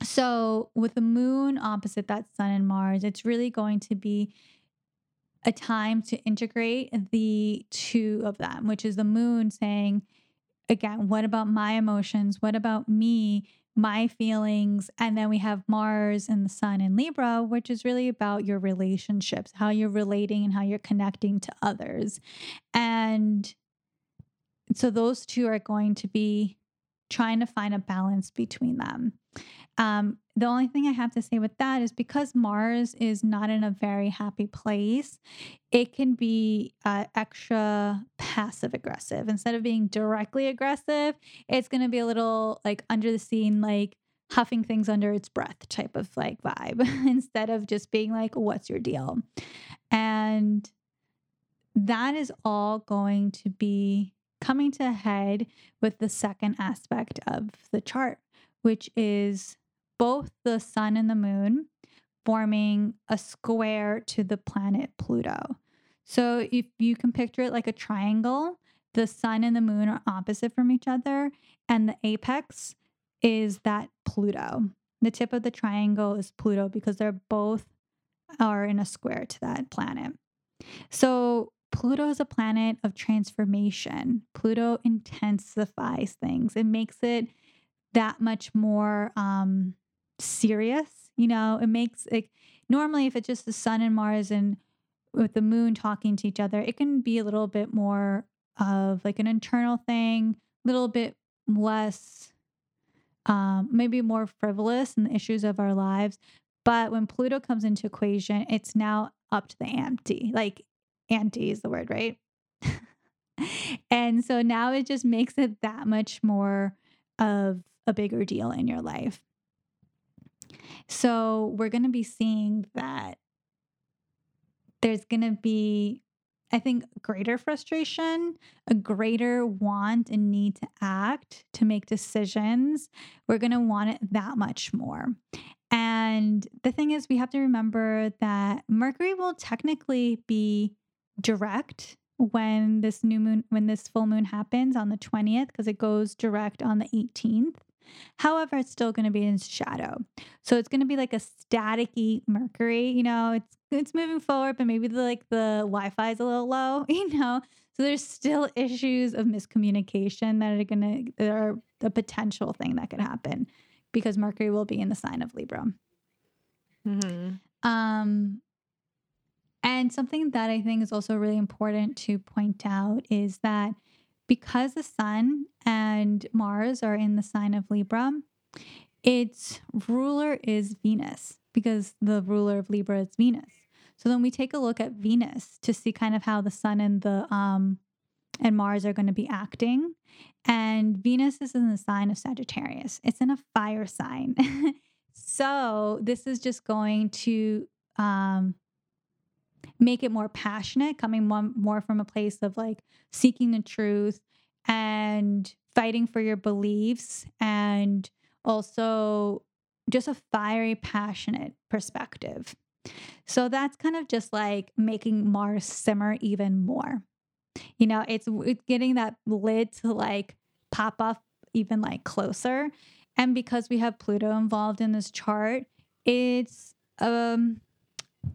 so with the moon opposite that sun and Mars, it's really going to be a time to integrate the two of them, which is the moon saying, again, what about my emotions? What about me? My feelings. And then we have Mars and the sun in Libra, which is really about your relationships, how you're relating and how you're connecting to others. And so those two are going to be trying to find a balance between them. Um, the only thing I have to say with that is because Mars is not in a very happy place, it can be uh, extra passive aggressive. Instead of being directly aggressive, it's going to be a little like under the scene, like huffing things under its breath type of like vibe instead of just being like, what's your deal? And that is all going to be coming to a head with the second aspect of the chart, which is both the sun and the moon forming a square to the planet Pluto. So if you can picture it like a triangle, the sun and the moon are opposite from each other, and the apex is that Pluto. The tip of the triangle is Pluto because they're both are in a square to that planet. So Pluto is a planet of transformation. Pluto intensifies things. It makes it that much more um, serious. You know, it makes like normally if it's just the sun and Mars and with the moon talking to each other, it can be a little bit more of like an internal thing, a little bit less, um, maybe more frivolous in the issues of our lives. But when Pluto comes into equation, it's now up to the ante. Like ante is the word, right? and so now it just makes it that much more of a bigger deal in your life. So we're going to be seeing that there's going to be, I think, greater frustration, a greater want and need to act, to make decisions. We're going to want it that much more. And the thing is, we have to remember that Mercury will technically be direct when this new moon, when this full moon happens on the 20th, because it goes direct on the 18th. However, it's still going to be in shadow. So it's going to be like a staticky Mercury, you know, it's it's moving forward, but maybe the, like the Wi-Fi is a little low, you know. So there's still issues of miscommunication that are going to that are the potential thing that could happen because Mercury will be in the sign of Libra. Mm-hmm. Um, and something that I think is also really important to point out is that because the sun and Mars are in the sign of Libra, its ruler is Venus because the ruler of Libra is Venus. So then we take a look at Venus to see kind of how the sun and the um and Mars are going to be acting. And Venus is in the sign of Sagittarius. It's in a fire sign. so this is just going to um make it more passionate, coming more, from a place of like seeking the truth and fighting for your beliefs and also just a fiery, passionate perspective. So that's kind of just like making Mars simmer even more. You know, it's, it's getting that lid to like pop up even like closer. And because we have Pluto involved in this chart, it's um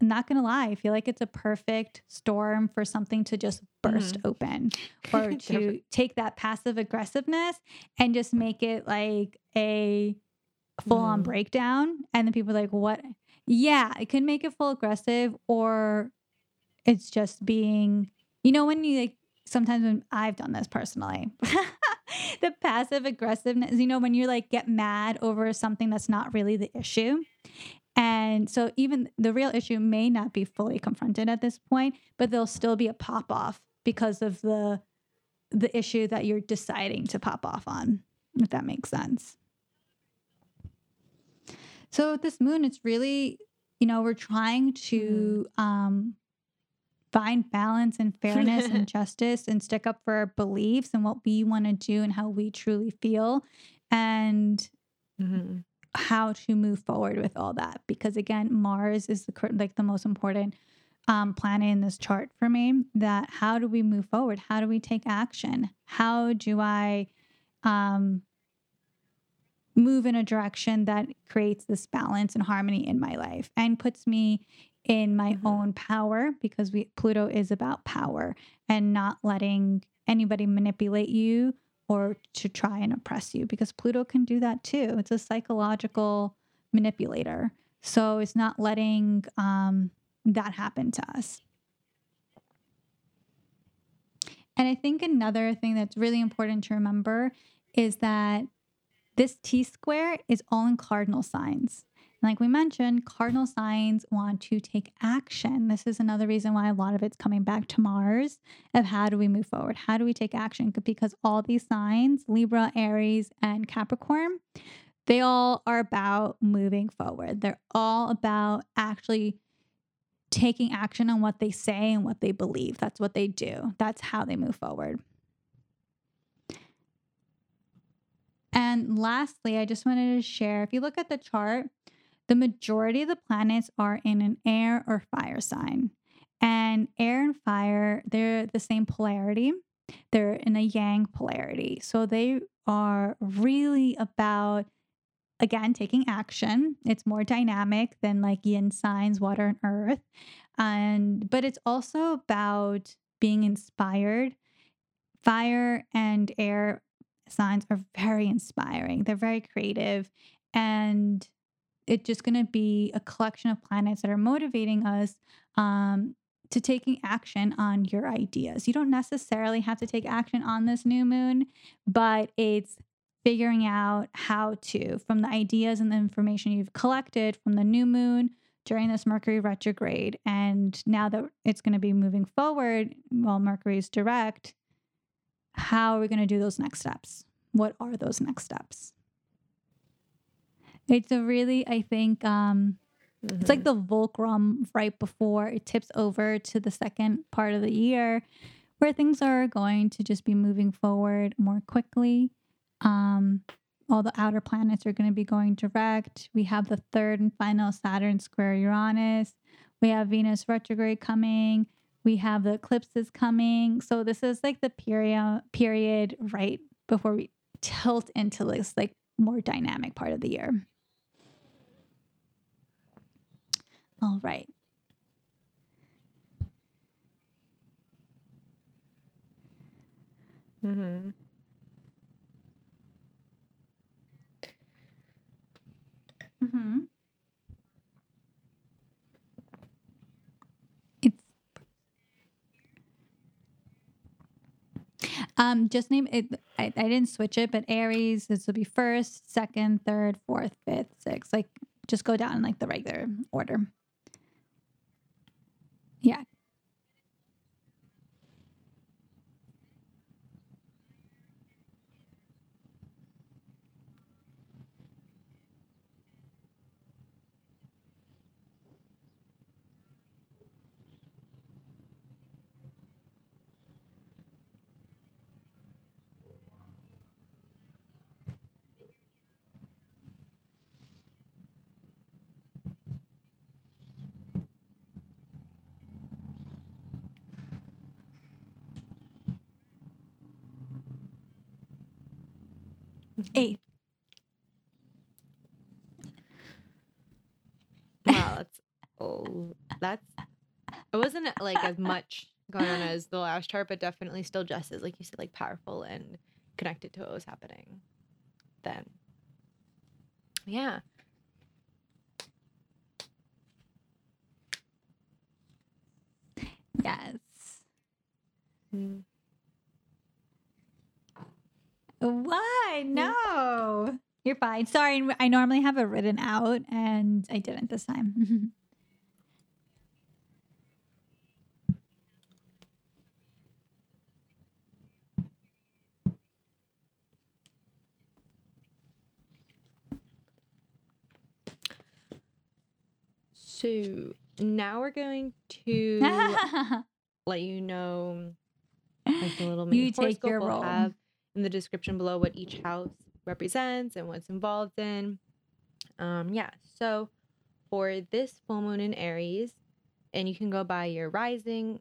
I'm not gonna lie, I feel like it's a perfect storm for something to just burst open or to take that passive aggressiveness and just make it like a full on Mhm. breakdown. And then people are like, what? Yeah, it can make it full aggressive or it's just being, you know, when you like, sometimes when I've done this personally, the passive aggressiveness, you know, when you like get mad over something that's not really the issue. And so even the real issue may not be fully confronted at this point, but there'll still be a pop off because of the the issue that you're deciding to pop off on, if that makes sense. So with this moon, it's really, you know, we're trying to um find balance and fairness and justice and stick up for our beliefs and what we want to do and how we truly feel. And Mm-hmm. How to move forward with all that because again mars is the like the most important um, planet in this chart for me that how do we move forward how do we take action how do i um, move in a direction that creates this balance and harmony in my life and puts me in my Mhm. own power because we pluto is about power and not letting anybody manipulate you or to try and oppress you because Pluto can do that too. It's a psychological manipulator. So it's not letting um, that happen to us. And I think another thing that's really important to remember is that This T square is all in cardinal signs. Like we mentioned, cardinal signs want to take action. This is another reason why a lot of it's coming back to Mars of how do we move forward? How do we take action? Because all these signs, Libra, Aries, and Capricorn, they all are about moving forward. They're all about actually taking action on what they say and what they believe. That's what they do. That's how they move forward. And lastly, I just wanted to share if you look at the chart, the majority of the planets are in an air or fire sign. And air and fire, they're the same polarity. They're in a yang polarity. So they are really about, again, taking action. It's more dynamic than like yin signs, water and earth. And but it's also about being inspired. Fire and air signs are very inspiring. They're very creative. And it's just going to be a collection of planets that are motivating us um, to taking action on your ideas. You don't necessarily have to take action on this new moon, but it's figuring out how to from the ideas and the information you've collected from the new moon during this Mercury retrograde. And now that it's going to be moving forward, while Mercury is direct, how are we going to do those next steps? What are those next steps? It's a really, I think, um, it's like the fulcrum right before it tips over to the second part of the year where things are going to just be moving forward more quickly. Um, all the outer planets are going to be going direct. We have the third and final Saturn square Uranus. We have Venus retrograde coming. We have the eclipses coming. So this is like the period period right before we tilt into this like more dynamic part of the year. All right. Mm-hmm. Mm-hmm. It's um just name it. I, I didn't switch it, but Aries. This will be first, second, third, fourth, fifth, sixth. Like just go down in like the regular order. Yeah. Eight. Wow, that's oh, that's it wasn't like as much going on as the last chart, but definitely still just as like you said, like powerful and connected to what was happening then. Yeah. Yes. Mm. Why? No. You're fine. Sorry, I normally have it written out and I didn't this time. So now we're going to let you know like the little mini You take your we'll role. have in the description below what each house represents and what's involved in. Um, yeah, so for this full moon in Aries, and you can go by your rising.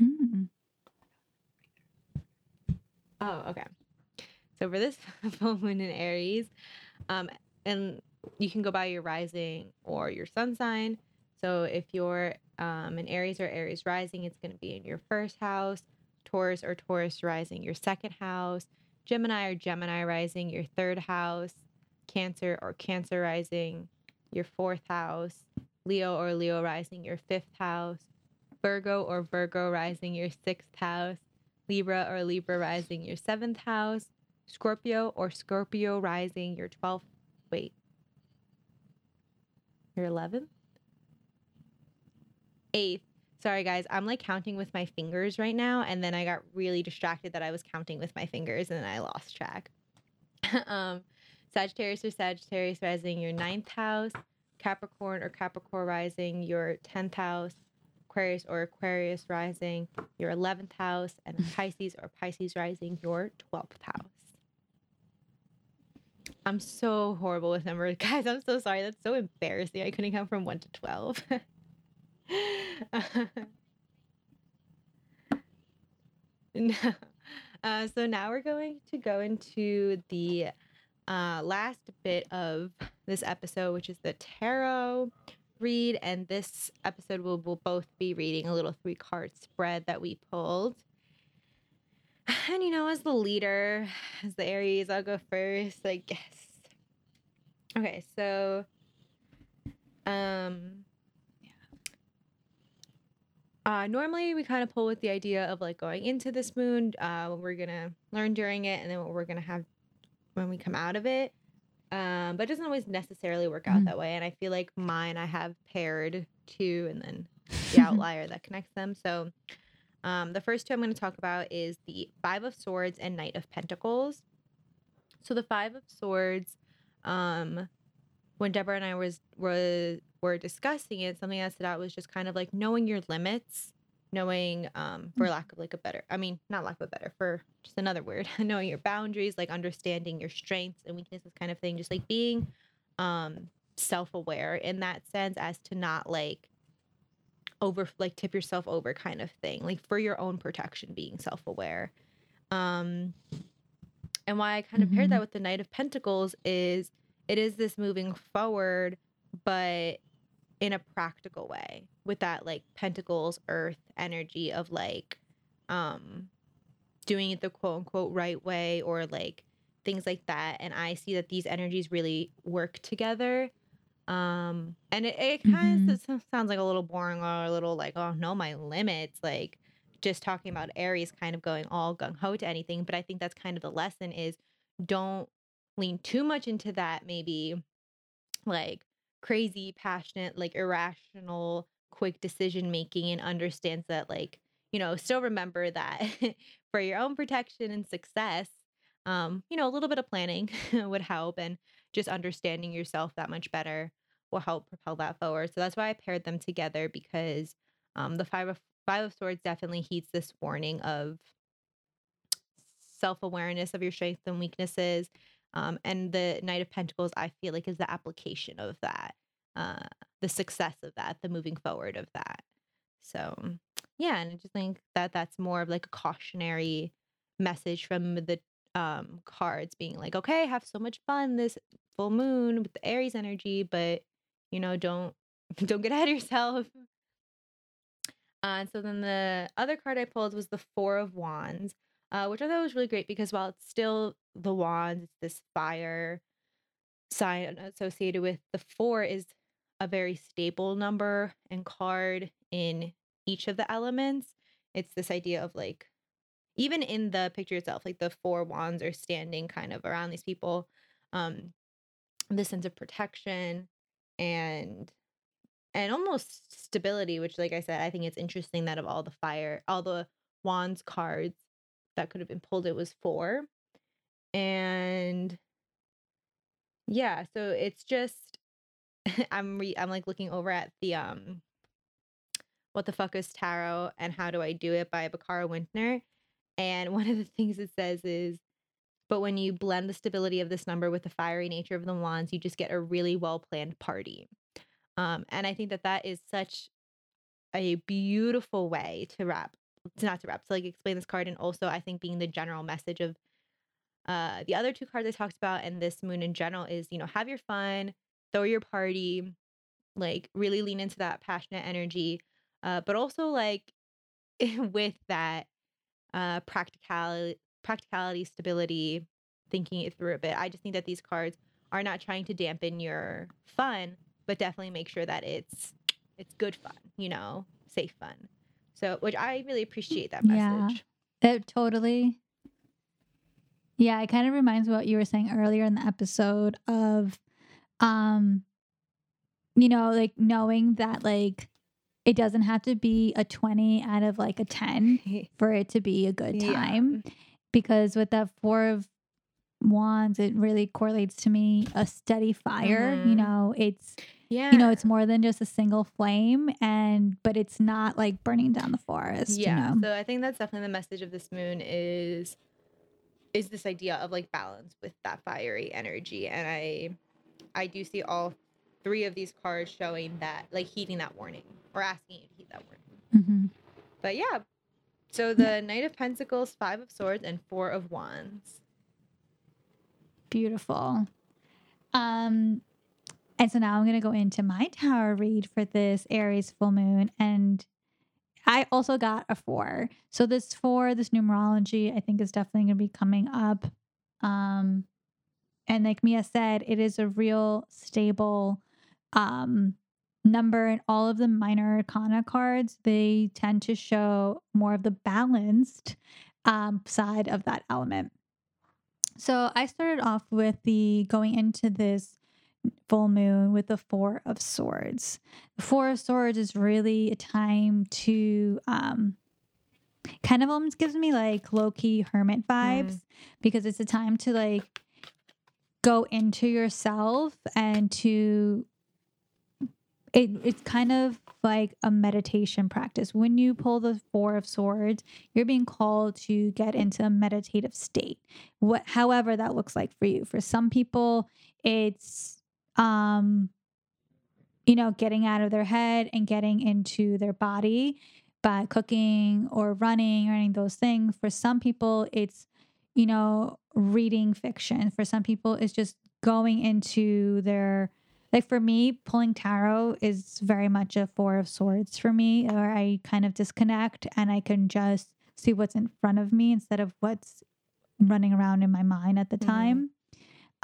Mm. Oh, okay. So for this full moon in Aries, um, and you can go by your rising or your sun sign. So if you're um, an Aries or Aries rising, it's going to be in your first house. Taurus or Taurus rising, your second house. Gemini or Gemini rising, your third house. Cancer or Cancer rising, your fourth house. Leo or Leo rising, your fifth house, Virgo or Virgo rising, your sixth house, Libra or Libra rising, your seventh house, Scorpio or Scorpio rising, your 12th. Wait, your 11th? Eighth. Sorry, guys. I'm like counting with my fingers right now. And then I got really distracted that I was counting with my fingers and I lost track. um, Sagittarius or Sagittarius rising, your ninth house. Capricorn or Capricorn rising, your 10th house. Aquarius or Aquarius rising, your 11th house. And Pisces or Pisces rising, your 12th house. I'm so horrible with numbers. Guys, I'm so sorry. That's so embarrassing. I couldn't count from 1 to 12. no. Uh, so now we're going to go into the uh, last bit of this episode, which is the tarot read. And this episode we'll, we'll both be reading a little three card spread that we pulled. And you know, as the leader, as the Aries, I'll go first, I guess. Okay, so um yeah. uh, normally, we kind of pull with the idea of like going into this moon, uh, what we're gonna learn during it, and then what we're gonna have when we come out of it. Um, but it doesn't always necessarily work out Mhm. that way. And I feel like mine, I have paired two, and then the outlier that connects them. So, um, the first two I'm going to talk about is the Five of Swords and Knight of Pentacles. So the Five of Swords, um, when Deborah and I was were were discussing it, something that stood out was just kind of like knowing your limits, knowing, um, for lack of like a better, I mean, not lack of a better, for just another word, knowing your boundaries, like understanding your strengths and weaknesses, kind of thing, just like being, um, self aware in that sense, as to not like over like tip yourself over kind of thing, like for your own protection, being self aware. Um, and why I kind of paired that with the Knight of Pentacles is it is this moving forward, but in a practical way with that like pentacles earth energy of like um doing it the quote unquote right way or like things like that. And i see that these energies really work together. Um and it, it kind of sounds like a little boring or a little like oh no my limits. Like just talking about aries kind of going all gung-ho to anything. But i think that's kind of the lesson is don't lean too much into that maybe like crazy passionate like irrational quick decision making and understands that like you know still remember that for your own protection and success um you know a little bit of planning would help and just understanding yourself that much better will help propel that forward. So that's why i paired them together because um the five of five of swords definitely heeds this warning of self-awareness of your strengths and weaknesses um, and the Knight of Pentacles, I feel like, is the application of that, uh, the success of that, the moving forward of that. So, yeah, and I just think that that's more of like a cautionary message from the um, cards being like, okay, have so much fun this full moon with the Aries energy, but you know, don't don't get ahead of yourself. Uh, and so then the other card I pulled was the Four of Wands, uh, which I thought was really great because while it's still the wands, it's this fire sign associated with the four is a very stable number and card in each of the elements. It's this idea of like, even in the picture itself, like the four wands are standing kind of around these people. Um, the sense of protection and and almost stability, which, like I said, I think it's interesting that of all the fire, all the wands cards that could have been pulled, it was four. And yeah, so it's just I'm re- I'm like looking over at the um what the fuck is tarot and how do I do it by Bakara Wintner. And one of the things it says is but when you blend the stability of this number with the fiery nature of the wands, you just get a really well planned party. Um, and I think that that is such a beautiful way to wrap, to not to wrap, to like explain this card. And also, I think being the general message of uh, the other two cards I talked about and this moon in general is, you know, have your fun, throw your party, like really lean into that passionate energy, uh, but also like with that uh, practicality, practicality, stability, thinking it through a bit. I just think that these cards are not trying to dampen your fun, but definitely make sure that it's It's good fun, you know, safe fun. So, which I really appreciate that Yeah. message. It totally. Yeah, it kind of reminds me what you were saying earlier in the episode of um you know, like knowing that like it doesn't have to be a 20 out of like a 10 for it to be a good Yeah. time because with that 4 of wands it really correlates to me a steady fire, you Mhm. know, it's Yeah. you know, it's more than just a single flame and but it's not like burning down the forest, yeah. you know. So I think that's definitely the message of this moon is is this idea of like balance with that fiery energy. And I I do see all three of these cards showing that like heeding that warning or asking you to heed that warning. Mhm. But yeah. So the Knight of Pentacles, Five of Swords, and Four of Wands. Beautiful. Um, and so now I'm going to go into my tarot read for this Aries full moon. And I also got a four. So this four, this numerology, I think is definitely going to be coming up. Um, and like Mia said, it is a real stable um, number. And all of the minor arcana cards, they tend to show more of the balanced um, side of that element. So I started off with the going into this full moon with the Four of Swords. The Four of Swords is really a time to um kind of almost gives me like low key hermit vibes because it's a time to like go into yourself and to it, it's kind of like a meditation practice. When you pull the Four of Swords, you're being called to get into a meditative state. What, however, that looks like for you. For some people, it's, um, you know, getting out of their head and getting into their body by cooking or running or any of those things. For some people, it's, you know, reading fiction. For some people, it's just going into their like for me, pulling tarot is very much a four of swords for me, where I kind of disconnect and I can just see what's in front of me instead of what's running around in my mind at the Mhm. time.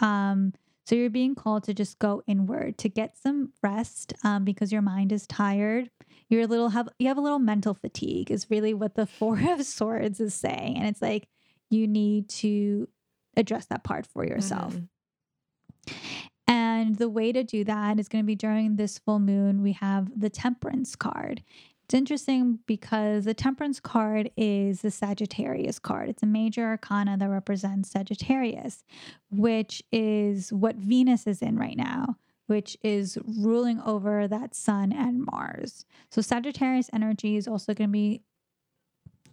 Um, so you're being called to just go inward to get some rest um, because your mind is tired. You're a little have you have a little mental fatigue is really what the four of swords is saying, and it's like you need to address that part for yourself. Mhm. And the way to do that is going to be during this full moon. We have the temperance card. It's interesting because the temperance card is the Sagittarius card. It's a major arcana that represents Sagittarius, which is what Venus is in right now, which is ruling over that sun and Mars. So Sagittarius energy is also going to be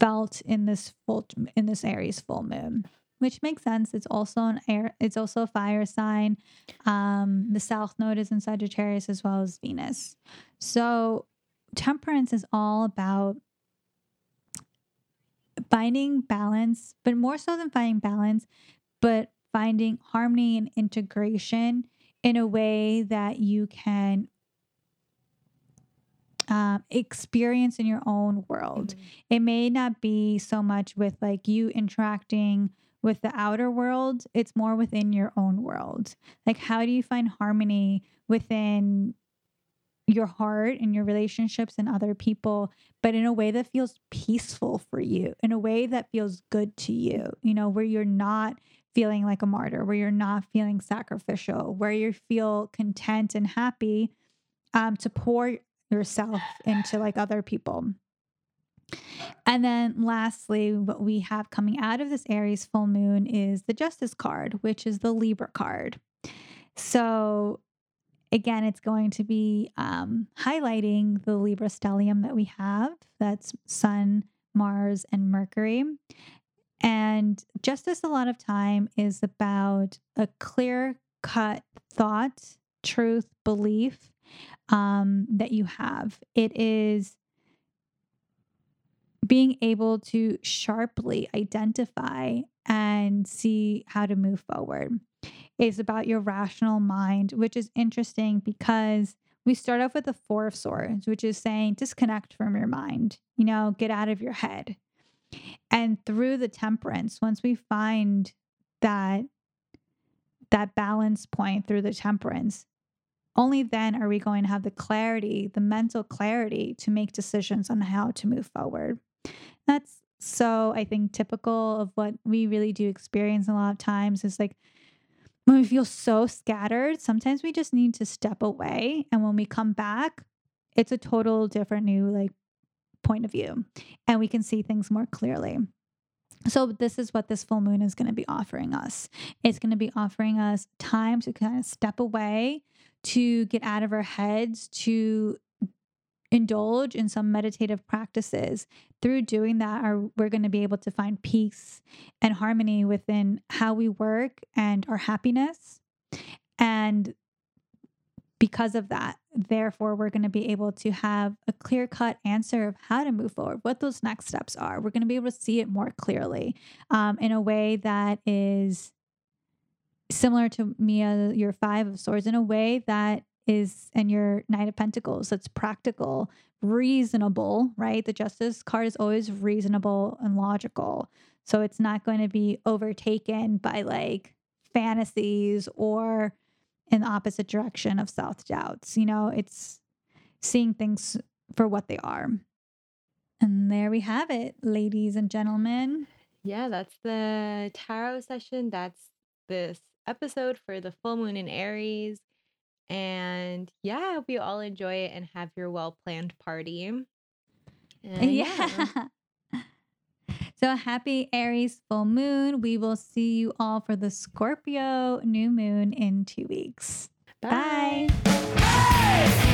felt in this full in this Aries full moon, which makes sense. It's also an air. It's also a fire sign. Um, the South Node is in Sagittarius as well as Venus. So temperance is all about finding balance, but more so than finding balance, but finding harmony and integration in a way that you can um, experience in your own world. It may not be so much with like you interacting with the outer world, it's more within your own world. Like, how do you find harmony within your heart and your relationships and other people, but in a way that feels peaceful for you, in a way that feels good to you, you know, where you're not feeling like a martyr, where you're not feeling sacrificial, where you feel content and happy um, to pour yourself into like other people. And then lastly, what we have coming out of this Aries full moon is the Justice card, which is the Libra card. So again, it's going to be um, highlighting the Libra stellium that we have. That's Sun, Mars, and Mercury. And justice, a lot of time, is about a clear cut thought, truth, belief um, that you have. It is being able to sharply identify and see how to move forward. It's about your rational mind, which is interesting because we start off with the Four of Swords, which is saying disconnect from your mind, you know, get out of your head. And through the temperance, once we find that that balance point through the temperance, only then are we going to have the clarity, the mental clarity to make decisions on how to move forward. That's so, I think, typical of what we really do experience a lot of times is like when we feel so scattered, sometimes we just need to step away. And when we come back, it's a total different new like point of view and we can see things more clearly. So, this is what this full moon is going to be offering us. It's going to be offering us time to kind of step away, to get out of our heads, to indulge in some meditative practices. Through doing that, our, we're going to be able to find peace and harmony within how we work and our happiness. And because of that, therefore, we're going to be able to have a clear cut answer of how to move forward, what those next steps are. We're going to be able to see it more clearly um, in a way that is similar to Mia, your Five of Swords, in a way that is, and your Knight of Pentacles, that's practical, reasonable, right? The Justice card is always reasonable and logical. So it's not going to be overtaken by like fantasies or in the opposite direction of self doubts. You know, it's seeing things for what they are. And there we have it, ladies and gentlemen. Yeah, that's the tarot session. That's this episode for the full moon in Aries. And yeah, I hope you all enjoy it and have your well planned party. And yeah. so happy Aries full moon. We will see you all for the Scorpio new moon in two weeks. Bye. Bye. Hey!